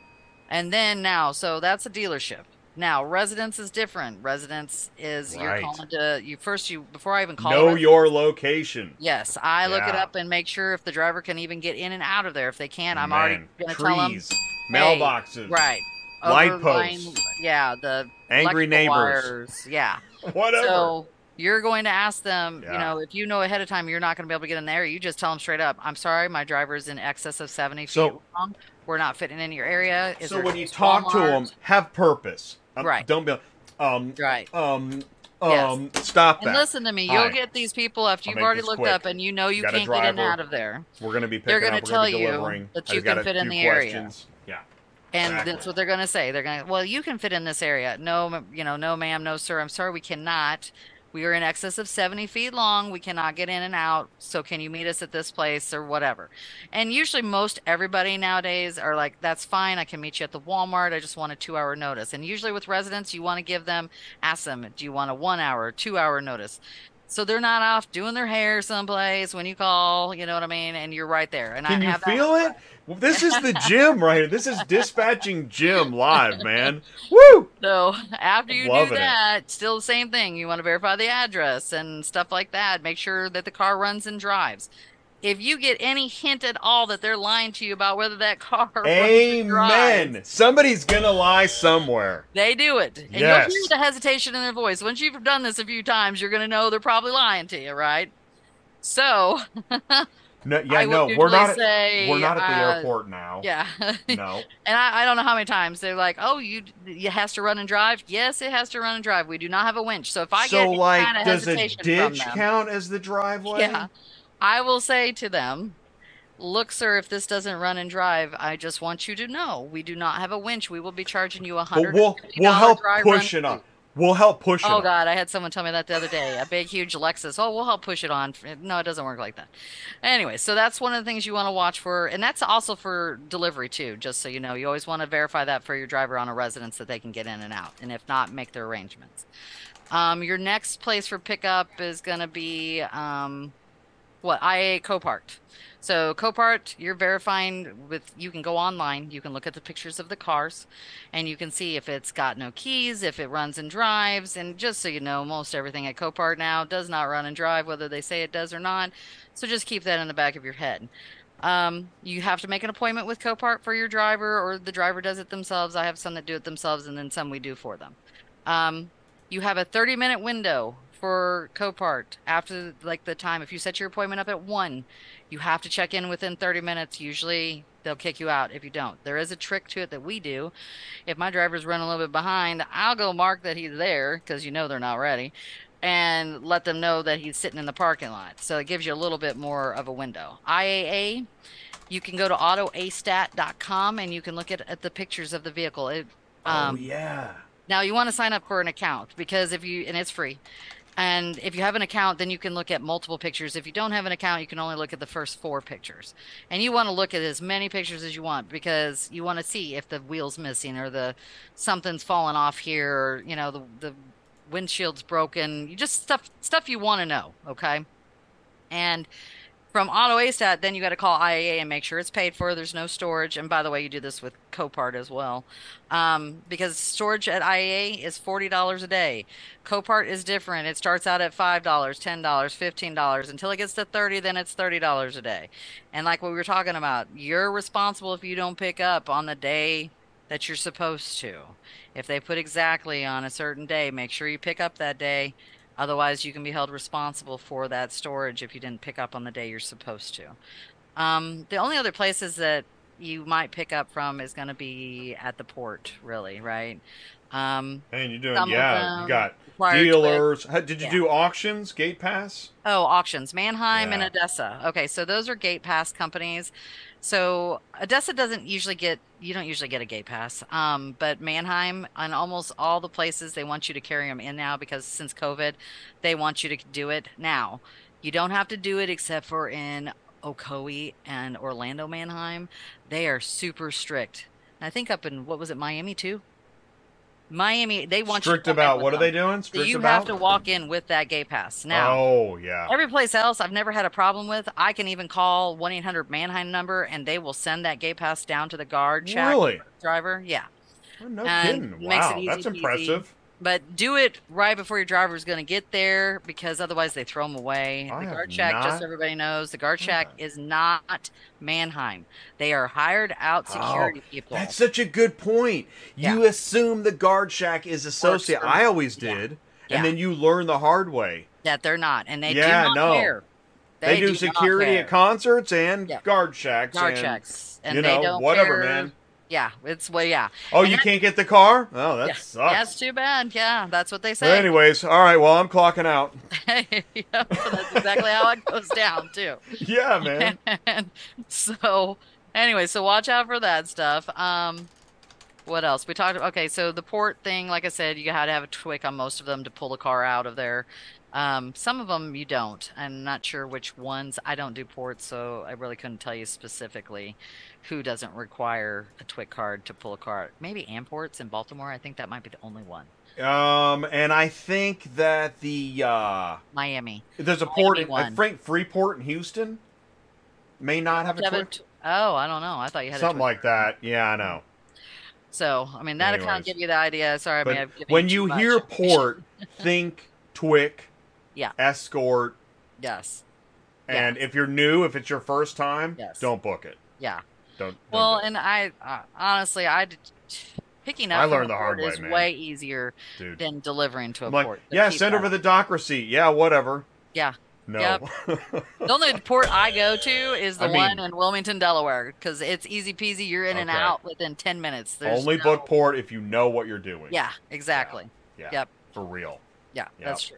and then now, so that's a dealership. Now, residence is different. Residence is you're calling to you first you before I even call Know your location. Yes, I look it up and make sure if the driver can even get in and out of there. If they can't, I'm already going to tell them trees, mailboxes, Right. Light posts. Yeah, the angry neighbors, wires, Yeah. (laughs) whatever. So you're going to ask them, Yeah. you know, if you know ahead of time you're not going to be able to get in there, you just tell them straight up, I'm sorry, my driver is in excess of 70 So- feet long. We're not fitting in your area. Is so when you talk to them, have purpose. Um, Right. Don't be um Right. um Yes. um. Stop And that. listen to me, you'll get these people after you've already looked quick. up and you know you can't get in and out of there. We're gonna be picking They're gonna tell gonna you that you can fit in the area. questions. Yeah. And Exactly. that's what they're going to say. They're going to, well, you can fit in this area. No, you know, no, ma'am, no, sir. I'm sorry, we cannot. We are in excess of 70 feet long. We cannot get in and out. So can you meet us at this place or whatever? And usually, most everybody nowadays are like, that's fine. I can meet you at the Walmart. I just want a two hour notice. And usually, with residents, you want to give them, ask them, do you want a one hour, two hour notice? So they're not off doing their hair someplace when you call, you know what I mean? And you're right there. And Can I you feel it? Well, (laughs) this is the gym right here. This is dispatching Jim live, man. (laughs) Woo! So after you do it. that, still the same thing. You want to verify the address and stuff like that. Make sure that the car runs and drives. If you get any hint at all that they're lying to you about whether that car runs and drives, Amen. Somebody's gonna lie somewhere. they do it. And Yes. you'll hear the hesitation in their voice. Once you've done this a few times, you're going to know they're probably lying to you, right? So, (laughs) No, yeah, I no, we're not. say, we're not at the uh, airport now. yeah. (laughs) No. And I, I don't know how many times they're like, "Oh, you it has to run and drive." Yes, it has to run and drive. We do not have a winch, so if I so, get like, kind of does a ditch them, count as the driveway? yeah, I will say to them, "Look, sir, if this doesn't run and drive, I just want you to know we do not have a winch. We will be charging you a hundred. we'll we'll help push it on. We'll help push it. Oh. God, I had someone tell me that the other day. A big, huge Lexus. Oh, we'll help push it on. No, it doesn't work like that. Anyway, so that's one of the things you want to watch for, and that's also for delivery too. Just so you know, you always want to verify that for your driver on a residence that they can get in and out, and if not, make their arrangements. Um, your next place for pickup is going to be um, what IA Copart. So Copart, you're verifying with. You can go online. You can look at the pictures of the cars, and you can see if it's got no keys, if it runs and drives. And just so you know, most everything at Copart now does not run and drive, whether they say it does or not. So just keep that in the back of your head. Um, you have to make an appointment with Copart for your driver, or the driver does it themselves. I have some that do it themselves, and then some we do for them. Um, you have a 30 minute window for Copart after like the time. If you set your appointment up at one, you have to check in within 30 minutes. Usually they'll kick you out if you don't. There is a trick to it that we do. If my driver's running a little bit behind, I'll go mark that he's there because you know they're not ready and let them know that he's sitting in the parking lot. So it gives you a little bit more of a window. IAA, you can go to autoastat.com and you can look at, at the pictures of the vehicle. It, um, oh yeah. now you want to sign up for an account because if you and it's free. And if you have an account, then you can look at multiple pictures. If you don't have an account, you can only look at the first four pictures. And you want to look at as many pictures as you want because you want to see if the wheel's missing or the something's fallen off here or you know the the windshield's broken. You just stuff stuff you want to know, okay? And from Auto AStat, then you got to call IAA and make sure it's paid for. There's no storage. And by the way, you do this with Copart as well. Um, because storage at IAA is $40 a day. Copart is different. It starts out at $5, $10, $15. Until it gets to 30 then it's $30 a day. And like what we were talking about, you're responsible if you don't pick up on the day that you're supposed to. If they put exactly on a certain day, make sure you pick up that day. Otherwise, you can be held responsible for that storage if you didn't pick up on the day you're supposed to. Um, the only other places that you might pick up from is going to be at the port, really, right? Um, And you're doing yeah. You got dealers. How- Did you Yeah. do auctions? Gate pass? Oh, auctions, Manheim and Yeah. ADESA. Okay, so those are gate pass companies. So ADESA doesn't usually get you don't usually get a gay pass, um, but Manheim and almost all the places they want you to carry them in now because since COVID, they want you to do it now. You don't have to do it except for in Ocoee and Orlando Manheim. They are super strict. I think up in what was it Miami too? Miami, they want Strict you to about what are them. they doing? Strict you about? have to walk in with that gay pass now. Oh yeah. Every place else I've never had a problem with. I can even call 1 800 Manheim number and they will send that gay pass down to the guard check Really? driver. Yeah. Oh, no and kidding. Wow, that's impressive. But do it right before your driver is going to get there because otherwise they throw them away. I the guard check, just so everybody knows, the guard shack Okay. Hmm. is not Manheim. They are hired out oh, security people. Oh, That's such a good point. You assume the guard shack is associated. I always did. Yeah. And then you learn the hard way. that they're not. And they Yeah, do not no. care. They, do, not security at concerts and Yeah. guard shacks. guard and, checks. And you they know, don't whatever, care. man. Yeah, it's well, yeah. Oh, And you that- can't get the car? Oh, that yeah. sucks. That's too bad. Yeah, that's what they say. anyways, all right. Well, I'm clocking out. (laughs) yeah, that's exactly how it goes down too. (laughs) Yeah, man. And (laughs) so, anyway, so watch out for that stuff. Um, what else? We talked. Okay, so the port thing, like I said, you had to have a TWIC on most of them to pull the car out of there. Um, some of them you don't. I'm not sure which ones. I don't do ports, so I really couldn't tell you specifically who doesn't require a TWIC card to pull a card. Maybe Amports in Baltimore. I think that might be the only one. Um, and I think that the uh, Miami. there's a port in. I think Freeport in Houston may not have a Do you have a TWIC. oh, I don't know. I thought you had Something like that. Yeah, I know. So, I mean, that'll kind Anyways. of give you the idea. Sorry, I But may have given when you much hear port, (laughs) think TWIC, Yeah. escort, yes, and if you're new, if it's your first time, Yes. don't book it. yeah. Don't. don't Well, and I uh, honestly, I picking up I learned the hard way, is man. way easier dude. than delivering to a like, port. Yeah, send over the dock receipt. Yeah, whatever. Yeah. No. Yep. (laughs) The only port I go to is the I mean- one in Wilmington, Delaware, because it's easy peasy. You're in and out within ten minutes. There's Only no- book port if you know what you're doing. Yeah, exactly. Yeah. Yep. For real. Yeah, Yep. that's true.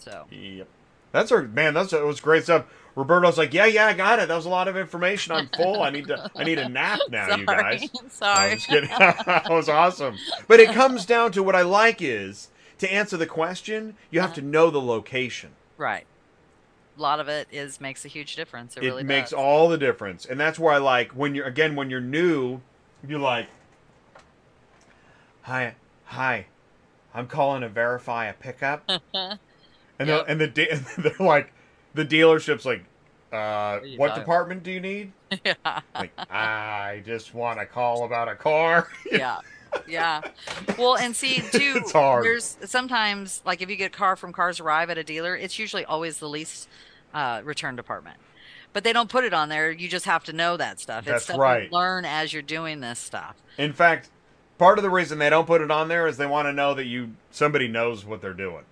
So Yep. That's our man. That's it was great stuff. Roberto's like, yeah, yeah, I got it. That was a lot of information. I'm full. I need to. I need a nap (laughs) now, sorry, you guys. No, (laughs) sorry. I'm just kidding. (laughs) that was awesome. But it comes down to what I like is to answer the question, you have to uh-huh. know the location. right. A lot of it is makes a huge difference. It, It, really makes does. all the difference, and that's where I like when you're again when you're new, you're like, hi, hi, I'm calling to verify a pickup, and Yep. the, and the de- (laughs) they're like, the dealership's like, uh, what department do you need? yeah. (laughs) Like, I just want to call about a car. (laughs) yeah yeah well and see too there's sometimes like if you get a car from cars arrive at a dealer it's usually always the least uh, return department but they don't put it on there you just have to know that stuff That's it's stuff right. you learn as you're doing this stuff In fact, part of the reason they don't put it on there is they want to know that you somebody knows what they're doing.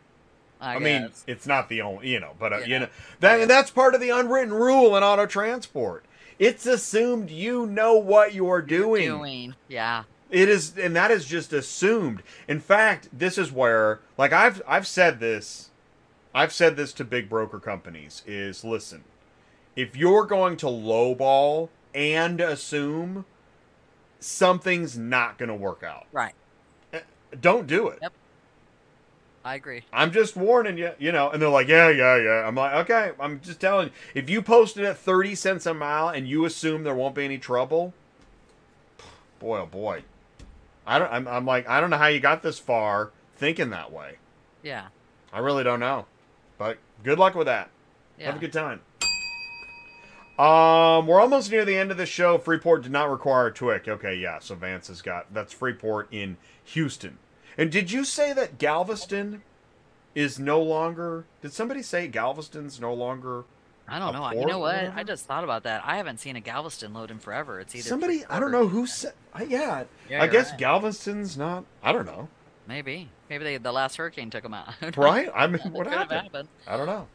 I, I, mean, it's not the only, you know, but uh, you know that and that's part of the unwritten rule in auto transport. It's assumed you know what you're doing. doing yeah It is, and that is just assumed. In fact, this is where, like I've I've said this, I've said this to big broker companies: is listen, if you're going to lowball and assume, something's not going to work out. right Don't do it. Yep. I agree I'm just warning you, you know. And they're like, yeah, yeah, yeah. I'm like, okay, I'm just telling you. If you post it at 30 cents a mile and you assume there won't be any trouble, boy, oh boy. I don't. I'm, I'm like, I don't know how you got this far thinking that way. yeah I really don't know. But good luck with that. yeah Have a good time. Um, we're almost near the end of the show. Freeport did not require a TWIC. Okay, yeah. So Vance has got that's Freeport in Houston. And did you say that Galveston is no longer? Did somebody say Galveston's no longer? i don't know you know what i just thought about that i haven't seen a galveston load in forever it's either Somebody I don't know who said. Yeah, Yeah, I guess right. Galveston's not. I don't know. maybe maybe they, the last hurricane took them out (laughs) Right? I mean, (laughs) what happened? happened. I don't know.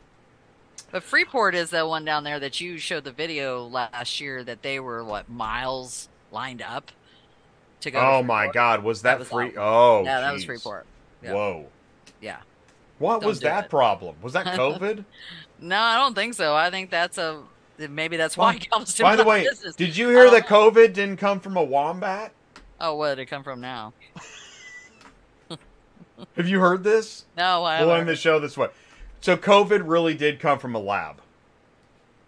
But Freeport is the one down there that you showed the video last year that they were what miles lined up to go. to Oh my God, was That that, was free? Oh, Yeah, that was. Freeport. Yeah. Whoa. Yeah. What Don't was that it. problem? Was that (laughs) COVID? No, I don't think so. I think that's a maybe that's why Galveston. (laughs) By the went out of way, business. did you hear I that COVID didn't come from a wombat? oh, where did it come from now? (laughs) Have you heard this? No, I We'll haven't. end the show this way. So COVID really did come from a lab.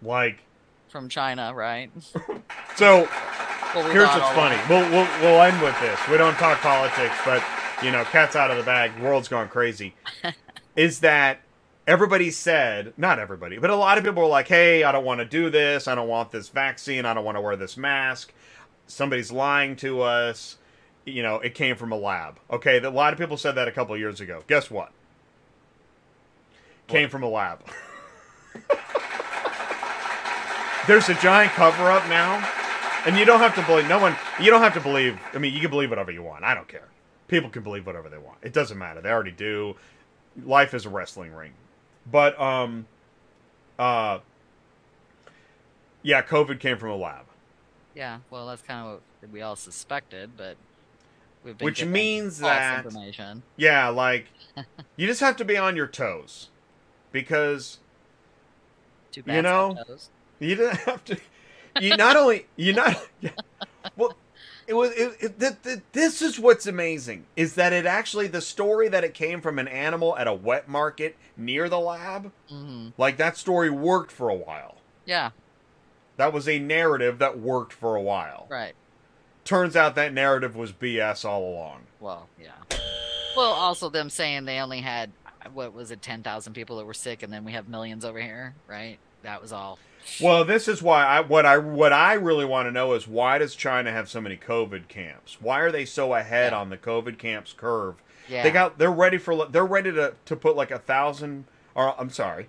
Like, from China, right? (laughs) so Well, we here's what's funny. We'll, we'll we'll end with this. We don't talk politics, but you know, cat's out of the bag. World's gone crazy. (laughs) is that everybody said, not everybody, but a lot of people were like, "Hey, I don't want to do this. I don't want this vaccine. I don't want to wear this mask. Somebody's lying to us." You know, it came from a lab. Okay, a lot of people said that a couple years ago. Guess what? Came from a lab. (laughs) There's a giant cover up now. And you don't have to believe no one you don't have to believe I mean you can believe whatever you want. I don't care. People can believe whatever they want. It doesn't matter. They already do. Life is a wrestling ring. But um uh yeah, COVID came from a lab. Yeah, well, that's kind of what we all suspected, but we've been Which means that- information. Yeah, like (laughs) you just have to be on your toes. Because Too You know. You don't have to you not only you not yeah, well It was. It, it, th- th- this is what's amazing is that it actually the story that it came from an animal at a wet market near the lab. hmm Like that story worked for a while. Yeah, That was a narrative that worked for a while. right. Turns out that narrative was BS all along. Well, yeah. Well, also them saying they only had what was it, ten thousand people that were sick, and then we have millions over here, right? That was all. Well, this is why I what I what I really want to know is why does China have so many COVID camps? Why are they so ahead Yeah. on the COVID camps curve? Yeah. They got they're ready for they're ready to to put like a thousand or I'm sorry,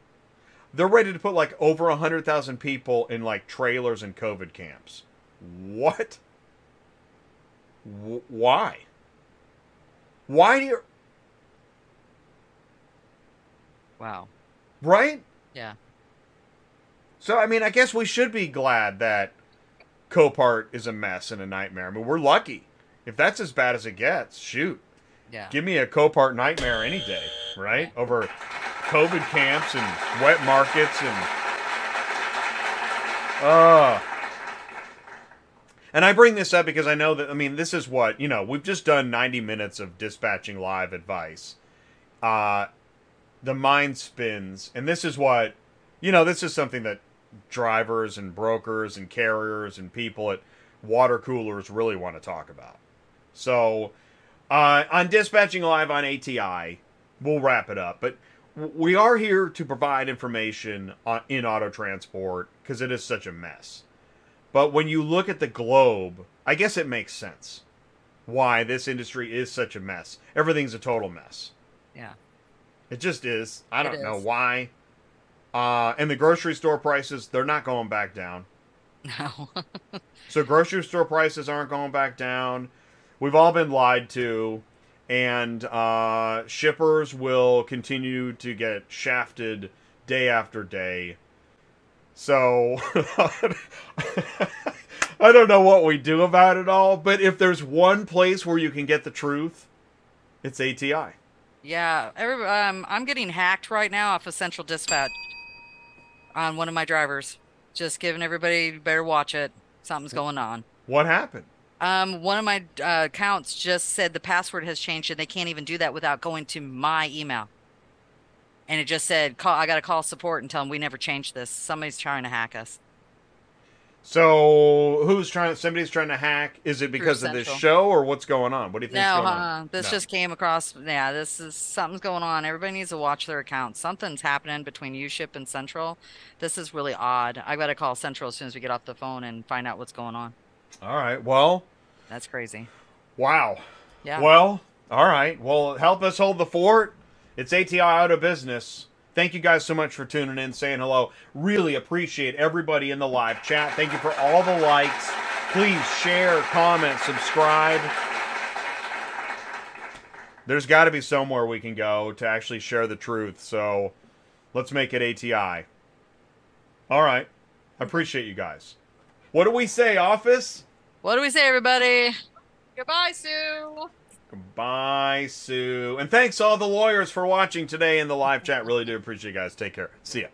they're ready to put like over a hundred thousand people in like trailers and COVID camps. What? Wh- why? Why do you Wow. right? Yeah. So I mean, I guess we should be glad that Copart is a mess and a nightmare. I mean, we're lucky. If that's as bad as it gets, shoot. Yeah. Give me a Copart nightmare any day, right? Over COVID camps and wet markets and uh and I bring this up because I know that I mean this is what, you know, we've just done 90 minutes of dispatching live advice. Uh the mind spins and this is what you know, this is something that drivers and brokers and carriers and people at water coolers really want to talk about. So, uh, on dispatching live on ATI, we'll wrap it up. But we are here to provide information on, in auto transport because it is such a mess. But when you look at the globe, I guess it makes sense why this industry is such a mess. Everything's a total mess. Yeah. It just is. I don't know why. Uh, and the grocery store prices, they're not going back down. No. (laughs) So grocery store prices aren't going back down. We've all been lied to, and uh, shippers will continue to get shafted day after day. So (laughs) I don't know what we do about it all, but if there's one place where you can get the truth, it's ATI. yeah. Every, um, I'm getting hacked right now off of Central Dispatch on one of my drivers. Just giving everybody better watch it. Something's going on. What happened? Um, one of my uh, accounts just said the password has changed and they can't even do that without going to my email. And it just said, "Call. I got to call support and tell them we never changed this. Somebody's trying to hack us." So who's trying? Somebody's trying to hack. Is it because of this show, or what's going on? What do you think? No, uh, this No. just came across. Yeah, this is something's going on. Everybody needs to watch their accounts. Something's happening between UShip and Central. This is really odd. I got to call Central as soon as we get off the phone and find out what's going on. All right. Well, That's crazy. wow. Yeah. Well, all right. Well, help us hold the fort. It's ATI out of business. Thank you guys so much for tuning in, saying hello. Really appreciate everybody in the live chat. Thank you for all the likes. Please share, comment, subscribe. There's got to be somewhere we can go to actually share the truth. So let's make it ATI. All right. I appreciate you guys. What do we say, office? What do we say, everybody? Goodbye, Sue. Goodbye, Sue. And thanks all the lawyers for watching today in the live chat. Really do appreciate you guys. Take care. See ya.